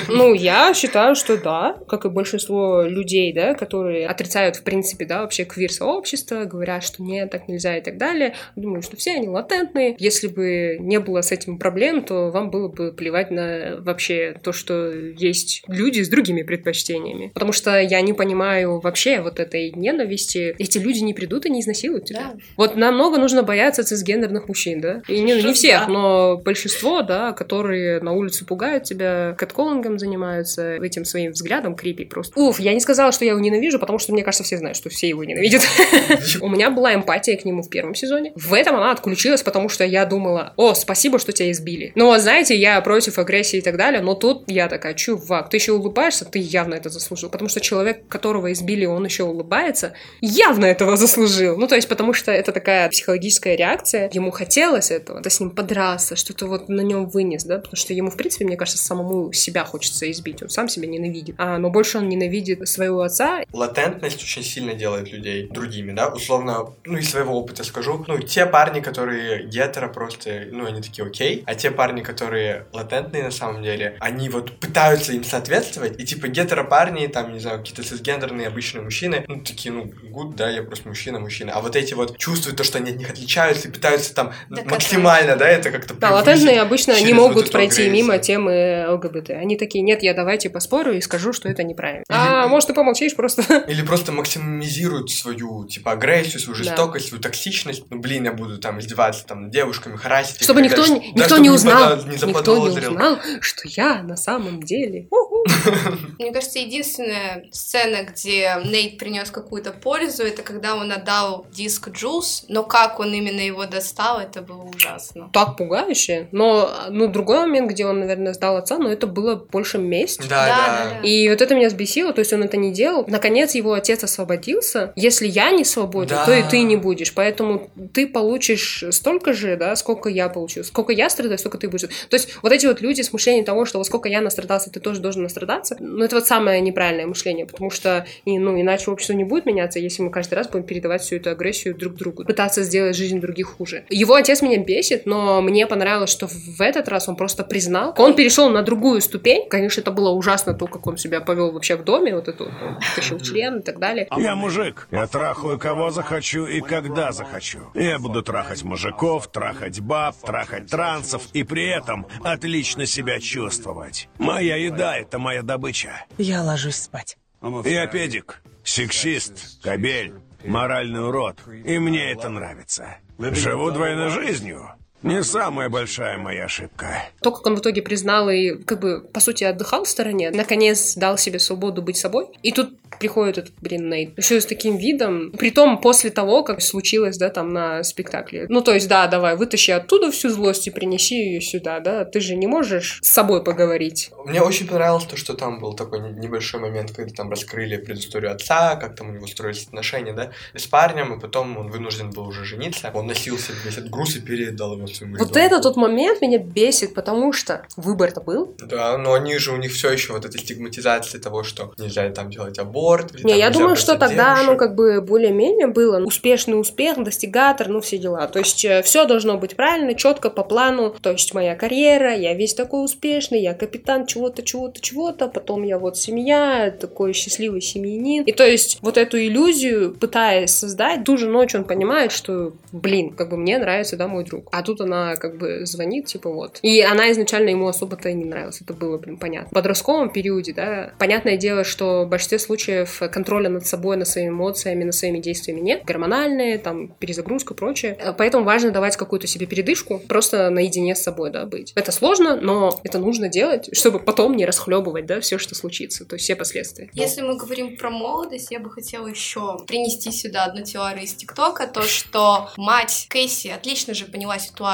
Ну, я считаю, что да, как и большинство людей, да, которые отрицают, в принципе, да, вообще квир-сообщество, говорят, что нет, так нельзя и так далее. Думаю, что все они латентные. Если бы не было с этим проблем, то вам было бы плевать на вообще то, что есть люди с другими предпочтениями. Потому что я не понимаю вообще вот этой ненависти. Эти люди не придут и не изнасилуют тебя. Да. Вот намного нужно бояться цисгендерных мужчин, да? И не, не всех, да. но большинство, да, которые на улице пугают тебя, кэтколлингом занимаются, этим своим взглядом крипи просто. Уф, я не сказала, что я его ненавижу, потому что, мне кажется, все знают, что все его ненавидят. [LAUGHS] У меня была эмпатия к нему в первом сезоне. В этом она отключилась, потому что я думала, о, спасибо, что тебя избили. Но, знаете, я против агрессии и так далее, но тут я такая, чувак, ты еще улыбаешься, ты явно это заслужил. Потому что человек, которого избили, он еще улыбается, явно этого заслужил. Ну, то есть, потому что это такая психологическая реакция. Ему хотелось этого, да с ним подраться, что-то вот на нем вынес, да, потому что ему, в принципе, мне кажется, самому себя хочется избить. Он сам себя ненавидит. А, но больше он ненавидит своего отца. Латентность очень сильно делает людей другими, да, условно, ну, из своего опыта скажу, ну, те парни, которые гетеро просто, ну, они такие окей, а те парни, которые латентные на самом деле, они вот пытаются им соответствовать, и типа гетеро парни, там, не знаю, какие-то цисгендерные обычные мужчины, ну, такие, ну, гуд, да, я просто мужчина, мужчина, а вот эти вот чувствуют то, что они от них отличаются и пытаются там так максимально, это... да, это как-то Да, латентные обычно не могут вот пройти мимо темы ЛГБТ. Они такие, нет, я давайте поспорю и скажу, что это неправильно. А, может, ты помолчишь просто. [LAUGHS] Или просто максимизируют свою, типа, агрессию, свою жестокость, да. свою токсичность. Ну, блин, я буду там издеваться там девушками, харасить. Чтобы никто, да, никто не узнал, не никто не узнал, что я на самом деле. [LAUGHS] Мне кажется, единственная сцена, где Нейт принес какую-то пользу, это когда он отдал диск Джулс, но как он именно его достал, это было ужасно. Так пугающе. Но, ну, другой момент, где он, наверное, сдал отца, но это было больше месть. Да, да. да. И вот это меня сбесило, то есть он это не делал. Наконец наконец его отец освободился. Если я не свободен, Да. то и ты не будешь. Поэтому ты получишь столько же, да, сколько я получил. Сколько я страдаю, столько ты будешь. То есть вот эти вот люди с мышлением того, что вот сколько я настрадался, ты тоже должен настрадаться, ну, это вот самое неправильное мышление, потому что, и, ну, иначе общество не будет меняться, если мы каждый раз будем передавать всю эту агрессию друг другу, пытаться сделать жизнь других хуже. Его отец меня бесит, но мне понравилось, что в этот раз он просто признал. Он перешел на другую ступень. Конечно, это было ужасно то, как он себя повел вообще в доме, вот эту, он тащил член и так далее. Я мужик. Я трахаю кого захочу и когда захочу. Я буду трахать мужиков, трахать баб, трахать трансов и при этом отлично себя чувствовать. Моя еда — это моя добыча. Я ложусь спать. Я педик, сексист, кобель, моральный урод. И мне это нравится. Живу двойной жизнью. Не самая большая моя ошибка. То, как он в итоге признал и, как бы, по сути, отдыхал в стороне, наконец дал себе свободу быть собой. И тут приходит этот, блин, Нейт. Еще и с таким видом. Притом после того, как случилось, да, там на спектакле. Ну, то есть, да, давай, вытащи оттуда всю злость и принеси ее сюда, да. Ты же не можешь с собой поговорить. Мне очень понравилось то, что там был такой не- небольшой момент, когда там раскрыли предысторию отца, как там у него строились отношения, да, с парнем, и потом он вынужден был уже жениться. Он носился весь этот груз и передал его своему Вот это тот момент меня бесит, потому что выбор-то был. Да, но они же, у них все еще вот эта стигматизация того, что нельзя там делать аборт. или Не, я думаю, что тогда девушек. оно как бы более-менее было. Успешный успех, достигатор, ну все дела. То есть все должно быть правильно, четко, по плану. То есть моя карьера, я весь такой успешный, я капитан чего-то, чего-то, чего-то, потом я вот семья, такой счастливый семьянин. И то есть вот эту иллюзию, пытаясь создать, ту же ночь он понимает, что, блин, как бы мне нравится, да, мой друг. А тут она как бы звонит, типа вот. И она изначально ему особо-то и не нравилась, это было, блин, понятно. В подростковом периоде, да, понятное дело, что в большинстве случаев контроля над собой, над своими эмоциями, над своими действиями нет. Гормональные, там, перезагрузка прочее. Поэтому важно давать какую-то себе передышку, просто наедине с собой, да, быть. Это сложно, но это нужно делать, чтобы потом не расхлебывать, да, все, что случится, то есть все последствия. Если мы говорим про молодость, я бы хотела еще принести сюда одну теорию из ТикТока, то, что мать Кэсси отлично же поняла ситуацию,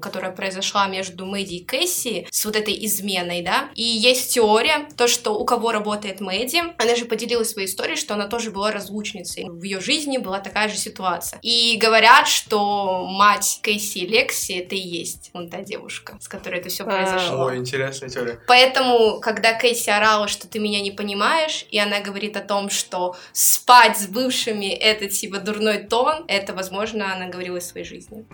которая произошла между Мэдди и Кэсси с вот этой изменой, да, и есть теория, то, что у кого работает Мэдди, она же поделилась своей историей, что она тоже была разлучницей, в ее жизни была такая же ситуация. И говорят, что мать Кэсси и Лекси это и есть вон та девушка, с которой это все А, произошло. Ой, интересная теория. Поэтому, когда Кэсси орала, что ты меня не понимаешь, и она говорит о том, что спать с бывшими это типа дурной тон, это, возможно, она говорила из своей жизни.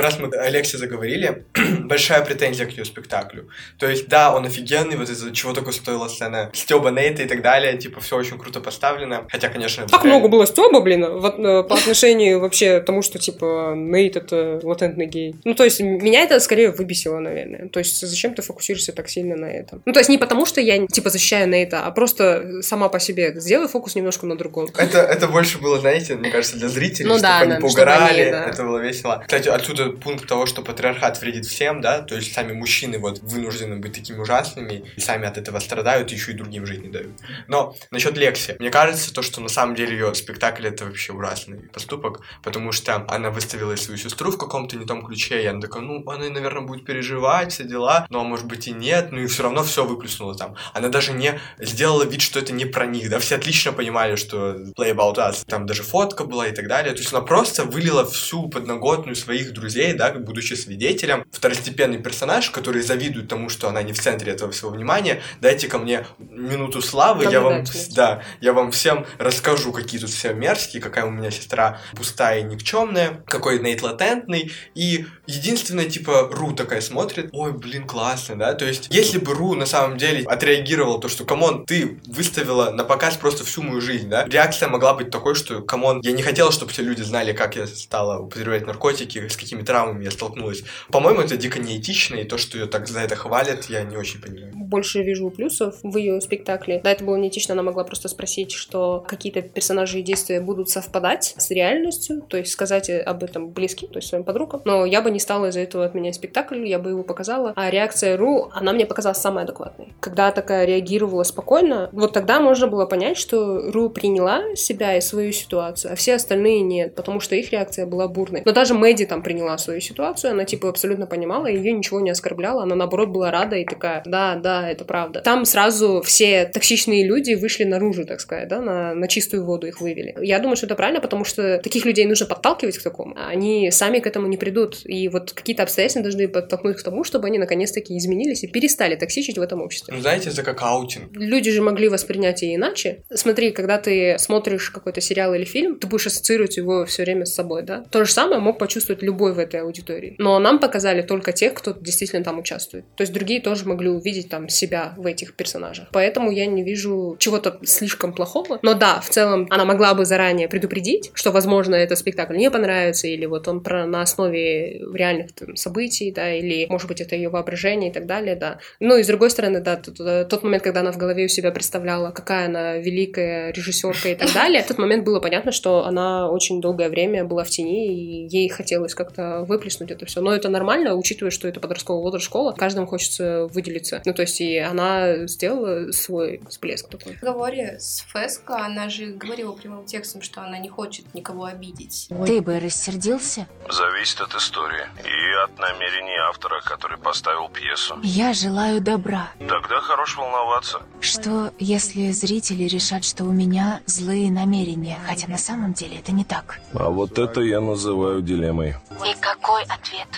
Раз мы о Алексе заговорили, [CLEARS THROAT] большая претензия к ее спектаклю. То есть, да, он офигенный, вот из-за чего только стоила сцена Стеба Нейта и так далее, типа, все очень круто поставлено. Хотя, конечно... Так реально- много было стёба, блин, вот, э, по отношению вообще тому, что, типа, Нейт — это латентный гей. Ну, то есть, меня это скорее выбесило, наверное. То есть, зачем ты фокусируешься так сильно на этом? Ну, то есть, не потому, что я, типа, защищаю Нейта, а просто сама по себе. Сделай фокус немножко на другом. Это, это больше было, знаете, мне кажется, для зрителей, Ну чтобы да, они да, чтобы поугорали, они, да. это было весело. Кстати, отсюда пункт того, что патриархат вредит всем, да, то есть сами мужчины вот вынуждены быть такими ужасными, и сами от этого страдают, еще и другим жить не дают. Но насчет Лекси, мне кажется, то, что на самом деле ее спектакль это вообще ужасный поступок, потому что она выставила свою сестру в каком-то не том ключе, и она такая, ну, она, наверное, будет переживать, все дела, но, может быть, и нет, ну, и все равно все выплеснула там. Она даже не сделала вид, что это не про них, да, все отлично понимали, что Play About Us, там даже фотка была и так далее, то есть она просто вылила всю подноготную своих друзей, да, как будучи свидетелем, второстепенный персонаж, который завидует тому, что она не в центре этого всего внимания, дайте ко мне минуту славы, я вам, Наблюдательность. да, я вам всем расскажу, какие тут все мерзкие, какая у меня сестра пустая и никчемная, какой Нейт латентный, и единственное, типа, Ру такая смотрит, ой, блин, классно, да, то есть, если бы Ру на самом деле отреагировала, то, что, come on, ты выставила на показ просто всю мою жизнь, да, реакция могла быть такой, что, come on, я не хотела, чтобы все люди знали, как я стала употреблять наркотики, с какими травмами я столкнулась. По-моему, это дико неэтично, и то, что ее так за это хвалят, я не очень понимаю. Больше вижу плюсов в ее спектакле. Да, это было неэтично, она могла просто спросить, что какие-то персонажи и действия будут совпадать с реальностью, то есть сказать об этом близким, то есть своим подругам. Но я бы не стала из-за этого отменять спектакль, я бы его показала. А реакция Ру, она мне показалась самой адекватной. Когда такая реагировала спокойно, вот тогда можно было понять, что Ру приняла себя и свою ситуацию, а все остальные нет, потому что их реакция была бурной. Но даже Мэдди там приняла поняла свою ситуацию, она типа абсолютно понимала, ее ничего не оскорбляло, она наоборот была рада и такая, да, да, это правда. Там сразу все токсичные люди вышли наружу, так сказать, да, на, на чистую воду их вывели. Я думаю, что это правильно, потому что таких людей нужно подталкивать к такому. Они сами к этому не придут. И вот какие-то обстоятельства должны подтолкнуть к тому, чтобы они наконец-таки изменились и перестали токсичить в этом обществе. Ну, знаете, это как аутинг. Люди же могли воспринять и иначе. Смотри, когда ты смотришь какой-то сериал или фильм, ты будешь ассоциировать его все время с собой, да? То же самое мог почувствовать любой в этой аудитории. Но нам показали только тех, кто действительно там участвует. То есть другие тоже могли увидеть там себя в этих персонажах. Поэтому я не вижу чего-то слишком плохого. Но да, в целом она могла бы заранее предупредить, что, возможно, этот спектакль не понравится, или вот он про, на основе реальных там, событий, да, или, может быть, это ее воображение и так далее, да. Ну и с другой стороны, да, тот, тот момент, когда она в голове у себя представляла, какая она великая режиссерка и так [LAUGHS] далее, в тот момент было понятно, что она очень долгое время была в тени, и ей хотелось как-то выплеснуть это все. Но это нормально, учитывая, что это подростковый возраст школа, каждому хочется выделиться. Ну, то есть и она сделала свой всплеск такой. В разговоре с Феско она же говорила прямым текстом, что она не хочет никого обидеть. Ты бы рассердился? Зависит от истории и от намерений автора, который поставил пьесу. Я желаю добра. Тогда хорош волноваться. Что, если зрители решат, что у меня злые намерения, хотя на самом деле это не так? А вот это я называю дилеммой. И какой ответ?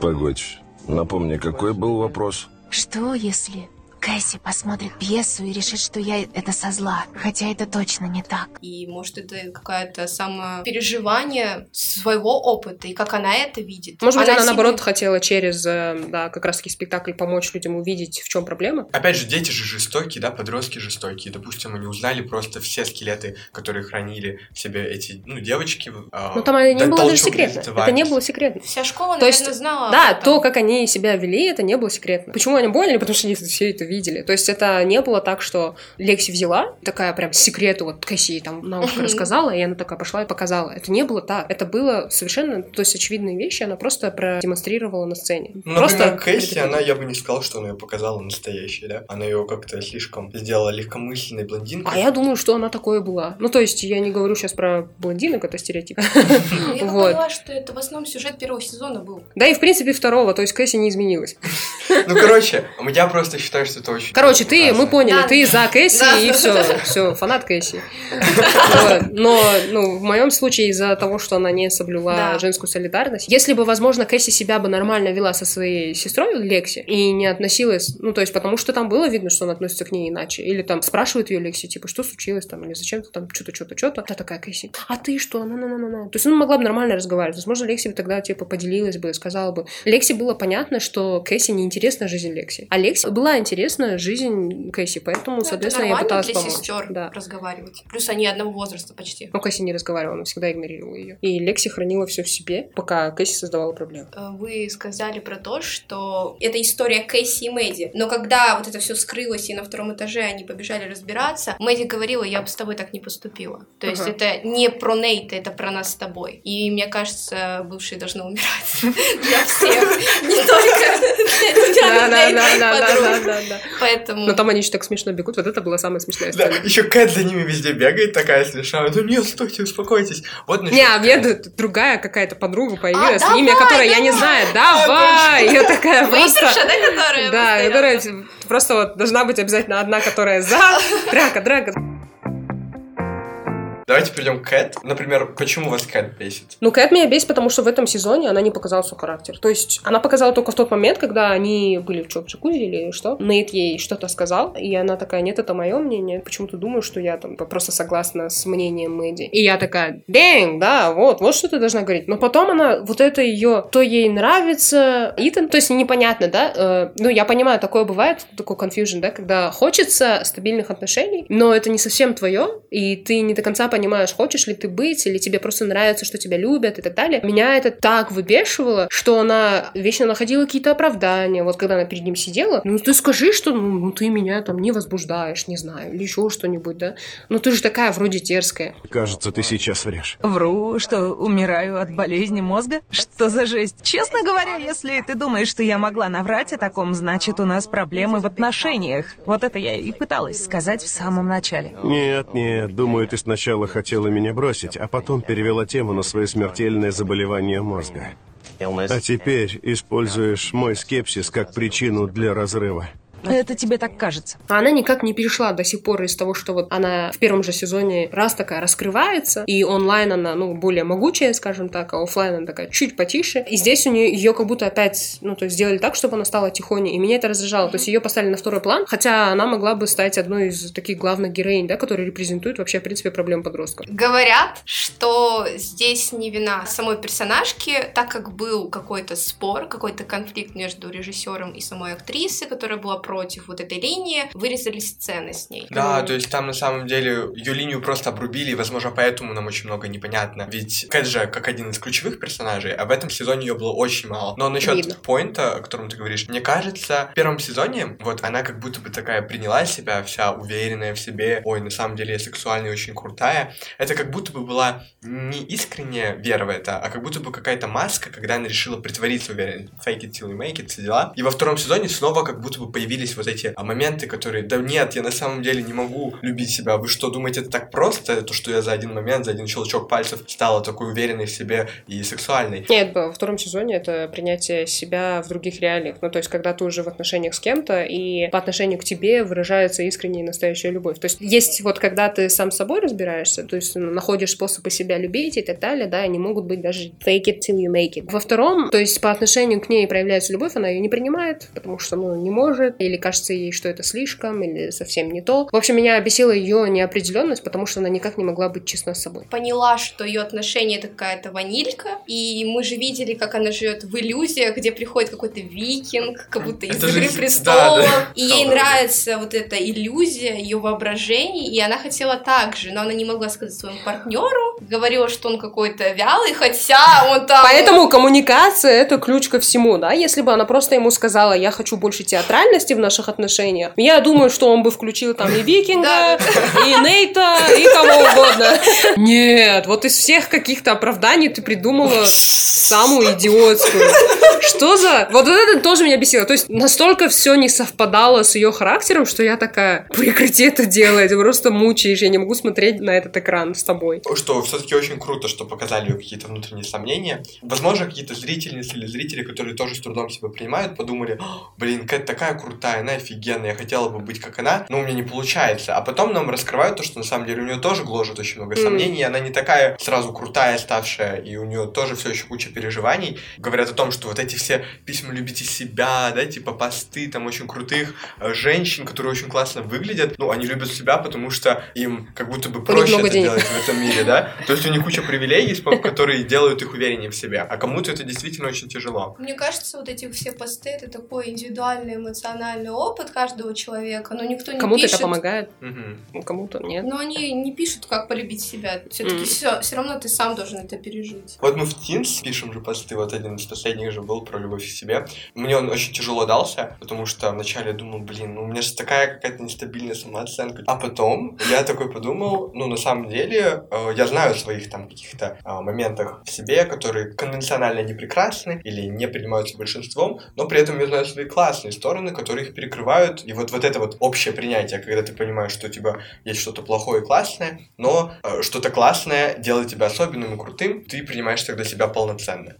Погодь, напомни, какой был вопрос? Что, если Кэсси посмотрит пьесу и решит, что я это со зла, хотя это точно не так. И может это какое-то самопереживание своего опыта, и как она это видит. Может быть, она, себе- наоборот хотела через, э, да, как раз-таки спектакль помочь людям увидеть, в чем проблема. Опять же, дети же жестокие, да, подростки жестокие. Допустим, они узнали просто все скелеты, которые хранили в себе эти, ну, девочки. а, Ну, там это не было даже секретно. Это не было секретно. Вся школа, То есть, наверное, знала. да, об этом. то, как они себя вели, это не было секретно. Почему они поняли? Потому что они все это видели. То есть это не было так, что Лекси взяла, такая прям секрету, вот Кэсси там на ушко рассказала, и она такая пошла и показала. Это не было так. Это было совершенно, то есть очевидные вещи, она просто продемонстрировала на сцене. Ну, просто например, Кэсси, она, я бы не сказал, что она ее показала настоящей, да? Она ее как-то слишком сделала легкомысленной блондинкой. А я думаю, что она такое была. Ну, то есть, я не говорю сейчас про блондинок, это стереотип. Ну, Я поняла, что это в основном сюжет первого сезона был. Да и, в принципе, второго, то есть Кэсси не изменилась. Ну, короче, я просто считаю, что это очень... Короче, ты, прекрасно. мы поняли, Да, ты за Кэсси, Да. и все, все, фанат Кэсси. Но, ну, в моем случае из-за того, что она не соблюла Да. женскую солидарность, если бы, возможно, Кэсси себя бы нормально вела со своей сестрой Лекси и не относилась, ну, то есть, потому что там было видно, что она относится к ней иначе, или там спрашивает ее Лекси, типа, что случилось там, или зачем ты там что-то, что-то, что-то, та такая Кэсси, а ты что, на на на на на То есть, она могла бы нормально разговаривать, возможно, Лекси бы тогда, типа, поделилась бы, сказала бы. Лекси было понятно, что Кэсси неинтересна жизнь Лекси, а Лекси была интересна жизнь Кэсси, поэтому, Ну, соответственно, я пыталась для помочь. сестер Да. разговаривать. Плюс они одного возраста почти. Но Кэсси не разговаривала, она всегда игнорировала ее. И Лекси хранила все в себе, пока Кэсси создавала проблемы. Э, Вы сказали про то, что это история Кэсси и Мэдди. Но когда вот это все скрылось, и на втором этаже они побежали разбираться, Мэдди говорила, я бы с тобой так не поступила. То есть Ага. это не про Нейта, это про нас с тобой. И мне кажется, бывшие должны умирать [LAUGHS] для всех, [LAUGHS] не только для для твоих подруг. Да, да. Поэтому... Но там они еще так смешно бегут, вот это была самая смешная Да, сцена. еще Кэт за ними везде бегает такая смешная. Ну нет, стойте, успокойтесь. Вот Не, а мне другая какая-то подруга появилась, А, имя которой я не знаю. Давай! Я [LAUGHS] такая просто... Да, которая Да, которая просто вот должна быть обязательно одна, которая за. [LAUGHS] Драка, драка. Давайте перейдем к Кэт. Например, почему вас Кэт бесит? Ну, Кэт меня бесит, потому что в этом сезоне она не показала свой характер. То есть она показала только в тот момент, когда они были в, чё, в джакузи или что. Нейт ей что-то сказал, и она такая, нет, это мое мнение. Почему-то думаю, что я там просто согласна с мнением Мэдди. И я такая, дэнг, да, вот, вот что ты должна говорить. Но потом она, вот это ее, то ей нравится Итан, то есть непонятно, да, Э, ну, я понимаю, такое бывает, такой confusion, да, когда хочется стабильных отношений, но это не совсем твое, и ты не до конца понимаешь, хочешь ли ты быть, или тебе просто нравится, что тебя любят и так далее. Меня это так выбешивало, что она вечно находила какие-то оправдания. Вот когда она перед ним сидела, ну ты скажи, что ну, ну, ты меня там не возбуждаешь, не знаю, или еще что-нибудь, да. Ну ты же такая вроде дерзкая. Кажется, ты сейчас врешь. Вру, что умираю от болезни мозга? Что за жесть? Честно говоря, если ты думаешь, что я могла наврать о таком, значит, у нас проблемы в отношениях. Вот это я и пыталась сказать в самом начале. Нет, нет, думаю, ты сначала хотела меня бросить, а потом перевела тему на свое смертельное заболевание мозга. А теперь используешь мой скепсис как причину для разрыва. Это тебе так кажется. А она никак не перешла до сих пор из того, что вот она в первом же сезоне раз такая раскрывается, и онлайн она, ну, более могучая, скажем так, а офлайн она такая чуть потише. И здесь у нее ее как будто опять, ну, то есть сделали так, чтобы она стала тихоней. И меня это раздражало. То есть ее поставили на второй план, хотя она могла бы стать одной из таких главных героинь, да, которые репрезентуют вообще, в принципе, проблем подростков. Говорят, что здесь не вина самой персонажки, так как был какой-то спор, какой-то конфликт между режиссером и самой актрисой, которая была против вот этой линии, вырезали сцены с ней. Да, то есть там на самом деле ее линию просто обрубили, и, возможно, поэтому нам очень много непонятно. Ведь Кэт же как один из ключевых персонажей, а в этом сезоне ее было очень мало. Но насчет поинта, о котором ты говоришь, мне кажется, в первом сезоне вот она как будто бы такая приняла себя, вся уверенная в себе, ой, на самом деле я сексуальная и очень крутая. Это как будто бы была не искренняя вера в это, а как будто бы какая-то маска, когда она решила притвориться уверенной. Fake it till you make it, все дела. И во втором сезоне снова как будто бы появились вот эти а, моменты, которые, да нет, я на самом деле не могу любить себя. Вы что, думаете, это так просто? То, что я за один момент, за один щелчок пальцев стала такой уверенной в себе и сексуальной. Нет, во втором сезоне это принятие себя в других реалиях. Ну, то есть, когда ты уже в отношениях с кем-то, и по отношению к тебе выражается искренняя и настоящая любовь. То есть, есть вот когда ты сам с собой разбираешься, то есть, ну, находишь способы себя любить и так далее, да, они могут быть даже fake it till you make it. Во втором, то есть, по отношению к ней проявляется любовь, она ее не принимает, потому что, ну, не может, или кажется ей, что это слишком, или совсем не то. В общем, меня бесила ее неопределенность, потому что она никак не могла быть честна с собой. Поняла, что ее отношение это какая-то ванилька, и мы же видели, как она живет в иллюзиях, где приходит какой-то викинг, как будто из Это же Игры из- престолов, да, да. и ей нравится вот эта иллюзия, ее воображение, и она хотела так же, но она не могла сказать своему партнеру, говорила, что он какой-то вялый, хотя он там... Поэтому коммуникация — это ключ ко всему, да? Если бы она просто ему сказала, я хочу больше театральности в наших отношениях, я думаю, что он бы включил там и Викинга, и Нейта, и кого угодно. Нет, вот из всех каких-то оправданий ты придумала самую идиотскую. Что за... Вот это тоже меня бесило. То есть настолько все не совпадало с ее характером, что я такая, прекрати это делать, просто мучаешь, я не могу смотреть на этот экран с тобой. Что все-таки очень круто, что показали ее какие-то внутренние сомнения. Возможно, какие-то зрительницы или зрители, которые тоже с трудом себя принимают, подумали, «О, блин, Кэт такая крутая, она офигенная, я хотела бы быть как она, но у меня не получается. А потом нам раскрывают то, что на самом деле у нее тоже гложет очень много Мгм. сомнений, она не такая сразу крутая ставшая, и у нее тоже все еще куча переживаний. Говорят о том, что вот эти все письма «любите себя», да, типа посты там очень крутых э, женщин, которые очень классно выглядят, ну, они любят себя, потому что им как будто бы проще много это денег. делать в этом мире, да? [LAUGHS] То есть у них куча привилегий, которые делают их увереннее в себе, а кому-то это действительно очень тяжело. Мне кажется, вот эти все посты это такой индивидуальный эмоциональный опыт каждого человека, но никто не Кому-то пишет. это помогает, ну, кому-то нет. Но они не пишут, как полюбить себя. Все-таки Мгм. все, все равно ты сам должен это пережить. Вот мы в Teens пишем же посты, вот один из последних же был про любовь к себе. Мне он очень тяжело дался, потому что вначале я думал, блин, ну у меня же такая какая-то нестабильная самооценка. А потом я такой подумал, ну на самом деле э, я знаю о своих там каких-то э, моментах в себе, которые конвенционально не прекрасны или не принимаются большинством, но при этом я знаю свои классные стороны, которые их перекрывают. И вот, вот это вот общее принятие, когда ты понимаешь, что у тебя есть что-то плохое и классное, но э, что-то классное делает тебя особенным и крутым, ты принимаешь тогда себя полноценно.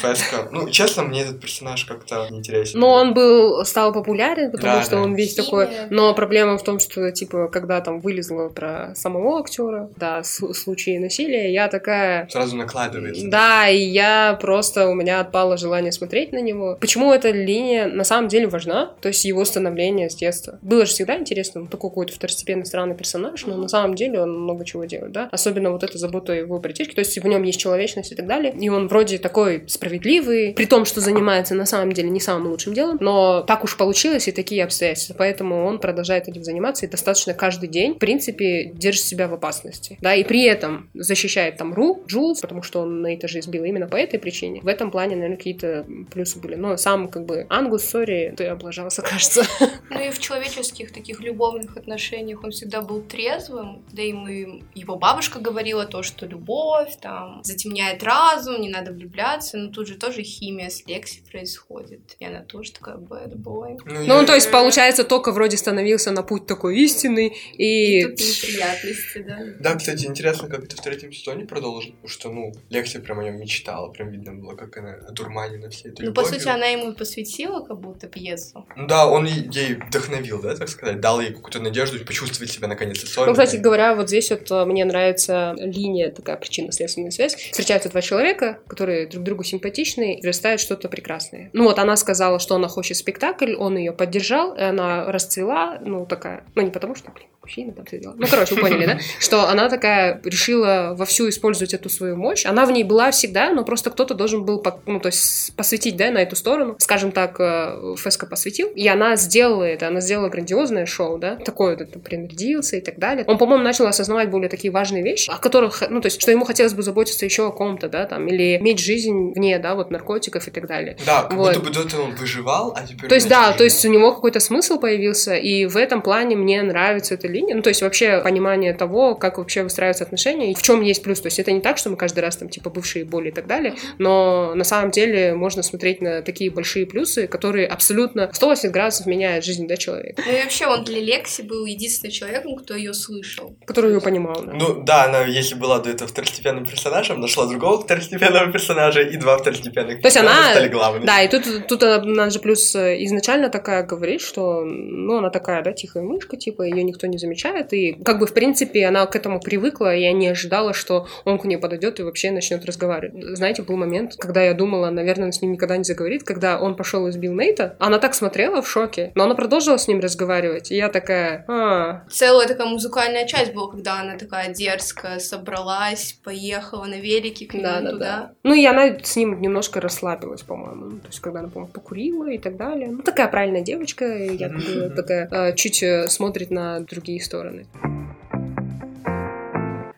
Феска. Ну, честно, мне этот персонаж как-то не интересен. Но он был, стал популярен, потому Да, что да. он весь Химия. такой... Но проблема в том, что, типа, когда там вылезло про самого актера, да, случаи насилия, я такая... Сразу накладывается. Да, и я просто, у меня отпало желание смотреть на него. Почему эта линия на самом деле важна? То есть его становление с детства. Было же всегда интересно, он такой какой-то второстепенный странный персонаж, но на самом деле он много чего делает, да? Особенно вот эта забота о его братишке, то есть в нем есть человечность и так далее. И он вроде такой справедливый, при том, что занимается на самом деле не самым лучшим делом, но так уж получилось и такие обстоятельства. Поэтому он продолжает этим заниматься и достаточно каждый день, в принципе, держит себя в опасности. Да, и при этом защищает там Ру, Джулс, потому что он на этаже избил именно по этой причине. В этом плане, наверное, какие-то плюсы были. Но сам, как бы, Ангус, сори, ты облажался, [LAUGHS] кажется. Ну и в человеческих таких любовных отношениях он всегда был трезвым, да и мы, его бабушка говорила то, что любовь там затемняет разум, не надо влюбляться, но тут же тоже химия с Лекси происходит, и она тоже такая bad boy. Ну, он, то есть, получается, только вроде становился на путь такой истинный, и... И тут неприятности, да. Да, кстати, интересно, как это в третьем сезоне продолжит, потому что, ну, Лекси прям о нем мечтала, прям видно было, как она одурманена всей этой Ну, по любовью. сути, она ему посвятила как будто пьесу. Ну да, он ей вдохновил, да, так сказать, дал ей какую-то надежду почувствовать себя наконец-то Ну, сольно. кстати говоря, вот здесь вот э, мне нравится линия, такая причинно-следственная связь. Встречаются два человека, которые друг другу симпатичны, и вырастает что-то прекрасное. Ну вот она сказала, что она хочет спектакль, он ее поддержал, и она расцвела, ну такая, ну не потому что, блин, мужчина там все дела. Ну, короче, вы поняли, да? [LAUGHS] Что она такая решила вовсю использовать эту свою мощь. Она в ней была всегда, но просто кто-то должен был, ну, то есть посвятить, да, на эту сторону. Скажем так, э, Феска посвятил, и она сделала это, она сделала грандиозное шоу, да, такое, вот это, принарядился и так далее. Он, по-моему, начал осознавать более такие важные вещи, о которых, ну, то есть, что ему хотелось бы заботиться еще о ком-то, да, там, или иметь жизнь вне, да, вот, наркотиков и так далее. Да, как Вот. будто бы до этого он выживал, а теперь... То есть, да, него то есть у него какой-то смысл появился, и в этом плане мне нравится эта линия. Ну, то есть вообще понимание того, как вообще выстраиваются отношения, и в чем есть плюс. То есть это не так, что мы каждый раз там типа бывшие боли и так далее, но на самом деле можно смотреть на такие большие плюсы, которые абсолютно 180 градусов меняют жизнь, да, человека, Ну и вообще он для Лекси был единственным человеком, кто ее слышал. который ее понимал. да. Ну да, она, если была до этого второстепенным персонажем, нашла другого второстепенного персонажа, и два второстепенных То есть она- стали главными. Да, и тут, тут она, она же плюс э, изначально такая говорит, что, ну, она такая, да, тихая мышка, типа, ее никто не замечает, и как бы, в принципе, она к этому привыкла, и я не ожидала, что он к ней подойдет и вообще начнет разговаривать. Знаете, был момент, когда я думала, наверное, он с ним никогда не заговорит, когда он пошел и сбил Нейта, она так смотрела в шоке, но она продолжила с ним разговаривать, и я такая, а, Целая такая музыкальная часть была, когда она такая дерзкая, собралась, поехала на велике к нему да, да, туда. да. Ну, и она с ним немножко расслабилась, по-моему. Ну, То есть, когда она, по-моему, покурила и так далее. Ну, такая правильная девочка, Мгм. [LAUGHS] такая э, чуть э, смотрит на другие стороны.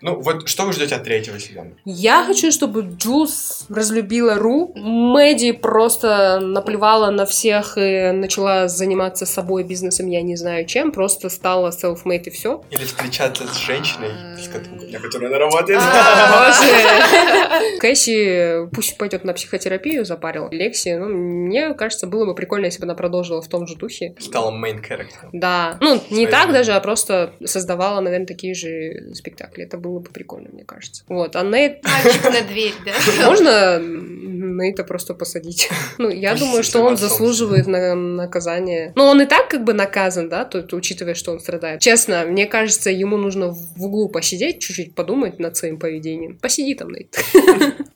Ну вот, что вы ждете от третьего сезона? Я хочу, чтобы Джулс разлюбила Ру. Мэдди просто наплевала на всех и начала заниматься собой, бизнесом, я не знаю чем. Просто стала self-made и все. Или встречаться с женщиной, на которой она работает? А. [LAUGHS] Кэсси пусть пойдет на психотерапию, запарила. Лекси, ну, мне кажется, было бы прикольно, если бы она продолжила в том же духе. Стала main character. Да, ну, не так даже, а просто создавала, наверное, такие же спектакли. Это было бы прикольно, мне кажется. Вот, а Нейт... Мальчик на дверь, да? [LAUGHS] Можно Нейта просто посадить? [LAUGHS] Ну, я думаю, что он заслуживает на наказание. Ну, он и так как бы наказан, да, тут, учитывая, что он страдает. Честно, мне кажется, ему нужно в углу посидеть, чуть-чуть подумать над своим поведением. Посиди там, Нейт.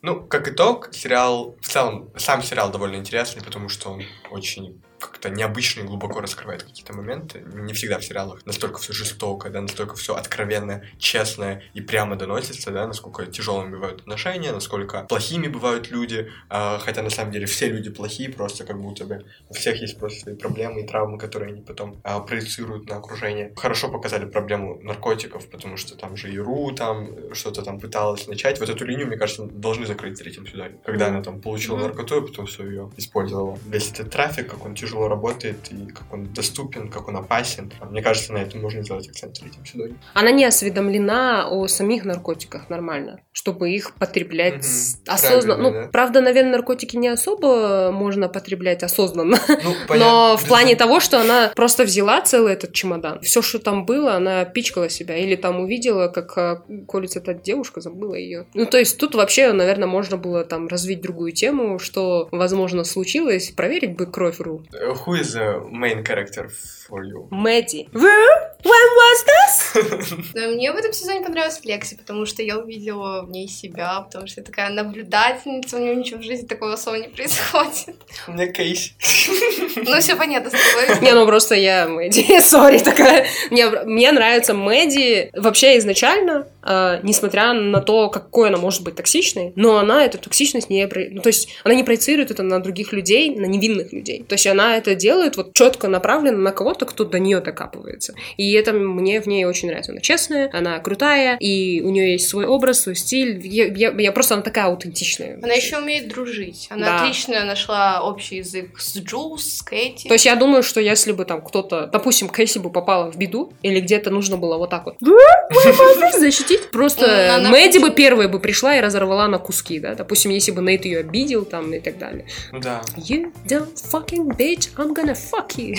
Ну, как итог, сериал, в целом, сам сериал довольно интересный, потому что он очень как-то необычно и глубоко раскрывает какие-то моменты. Не всегда в сериалах настолько все жестоко, да, настолько все откровенно, честно и прямо доносится, да, насколько тяжелыми бывают отношения, насколько плохими бывают люди, а, хотя на самом деле все люди плохие, просто как будто бы у всех есть просто свои проблемы и травмы, которые они потом а, проецируют на окружение. Хорошо показали проблему наркотиков, потому что там же и Ру там что-то там пыталась начать. Вот эту линию, мне кажется, должны закрыть в третьем сезоне. Когда она там получила наркоту, и потом все ее использовала. Весь этот трафик, как он тяжело работает, и как он доступен, как он опасен. Мне кажется, на этом можно сделать акцент в третьем сезоне. Она не осведомлена о самих наркотиках нормально, чтобы их потреблять Мгм. осознанно. Ну, да. правда, наверное, наркотики не особо можно потреблять осознанно. Ну, [LAUGHS] Но в плане того, что она просто взяла целый этот чемодан, все, что там было, она пичкала себя. Или там увидела, как а, колется эта девушка, забыла ее. Ну, то есть тут вообще, наверное, можно было там развить другую тему, что, возможно, случилось, проверить бы кровь Ру. Who is the main character for you? Мэдди. When was this? [LAUGHS] Но мне в этом сезоне понравилась Лекси, потому что я увидела в ней себя, потому что я такая наблюдательница, у нее ничего в жизни такого особо не происходит. У меня Кейси. [LAUGHS] Ну, все понятно с тобой. Не, ну просто я Мэдди, [LAUGHS] сори такая. Мне, мне нравится Мэдди вообще изначально, э, несмотря на то, какой она может быть токсичной, но она эту токсичность не... про- Ну, то есть она не проецирует это на других людей, на невинных людей. То есть она это делает вот четко направленно на кого-то, кто до нее докапывается. И это мне в ней очень нравится. Она честная, она крутая, и у нее есть свой образ, свой стиль. Я, я- я просто она такая аутентичная. Она еще умеет дружить. Она Да. отлично нашла общий язык с Джулс, с Кэти. То есть я думаю, что если бы там кто-то, допустим, Кэсси бы попала в беду, или где-то нужно было вот так вот защитить просто Ну, Мэдди бы первая бы пришла и разорвала на куски, да, допустим, если бы Нейт ее обидел там и так далее. Ну да. You don't fucking bitch, I'm gonna fuck you.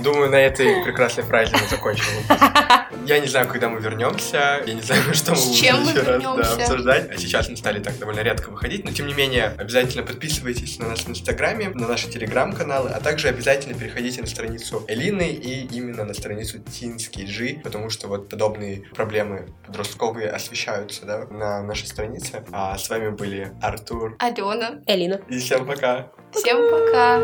Думаю, на этой прекрасной фразе мы закончим. Выпуск. [LAUGHS] Я не знаю, когда мы вернемся. Я не знаю, [LAUGHS] что мы С будем чем мы еще раз да, обсуждать. А сейчас мы стали так довольно редко выходить. Но тем не менее, обязательно подписывайтесь на нас в Инстаграме, на наши телеграм-каналы, а также обязательно переходите на страницу Элины и именно на страницу Тинский G, потому что вот подобные проблемы подростковые освещаются да, на нашей странице. А с вами были Артур Алена. Элина. и всем пока. Всем пока.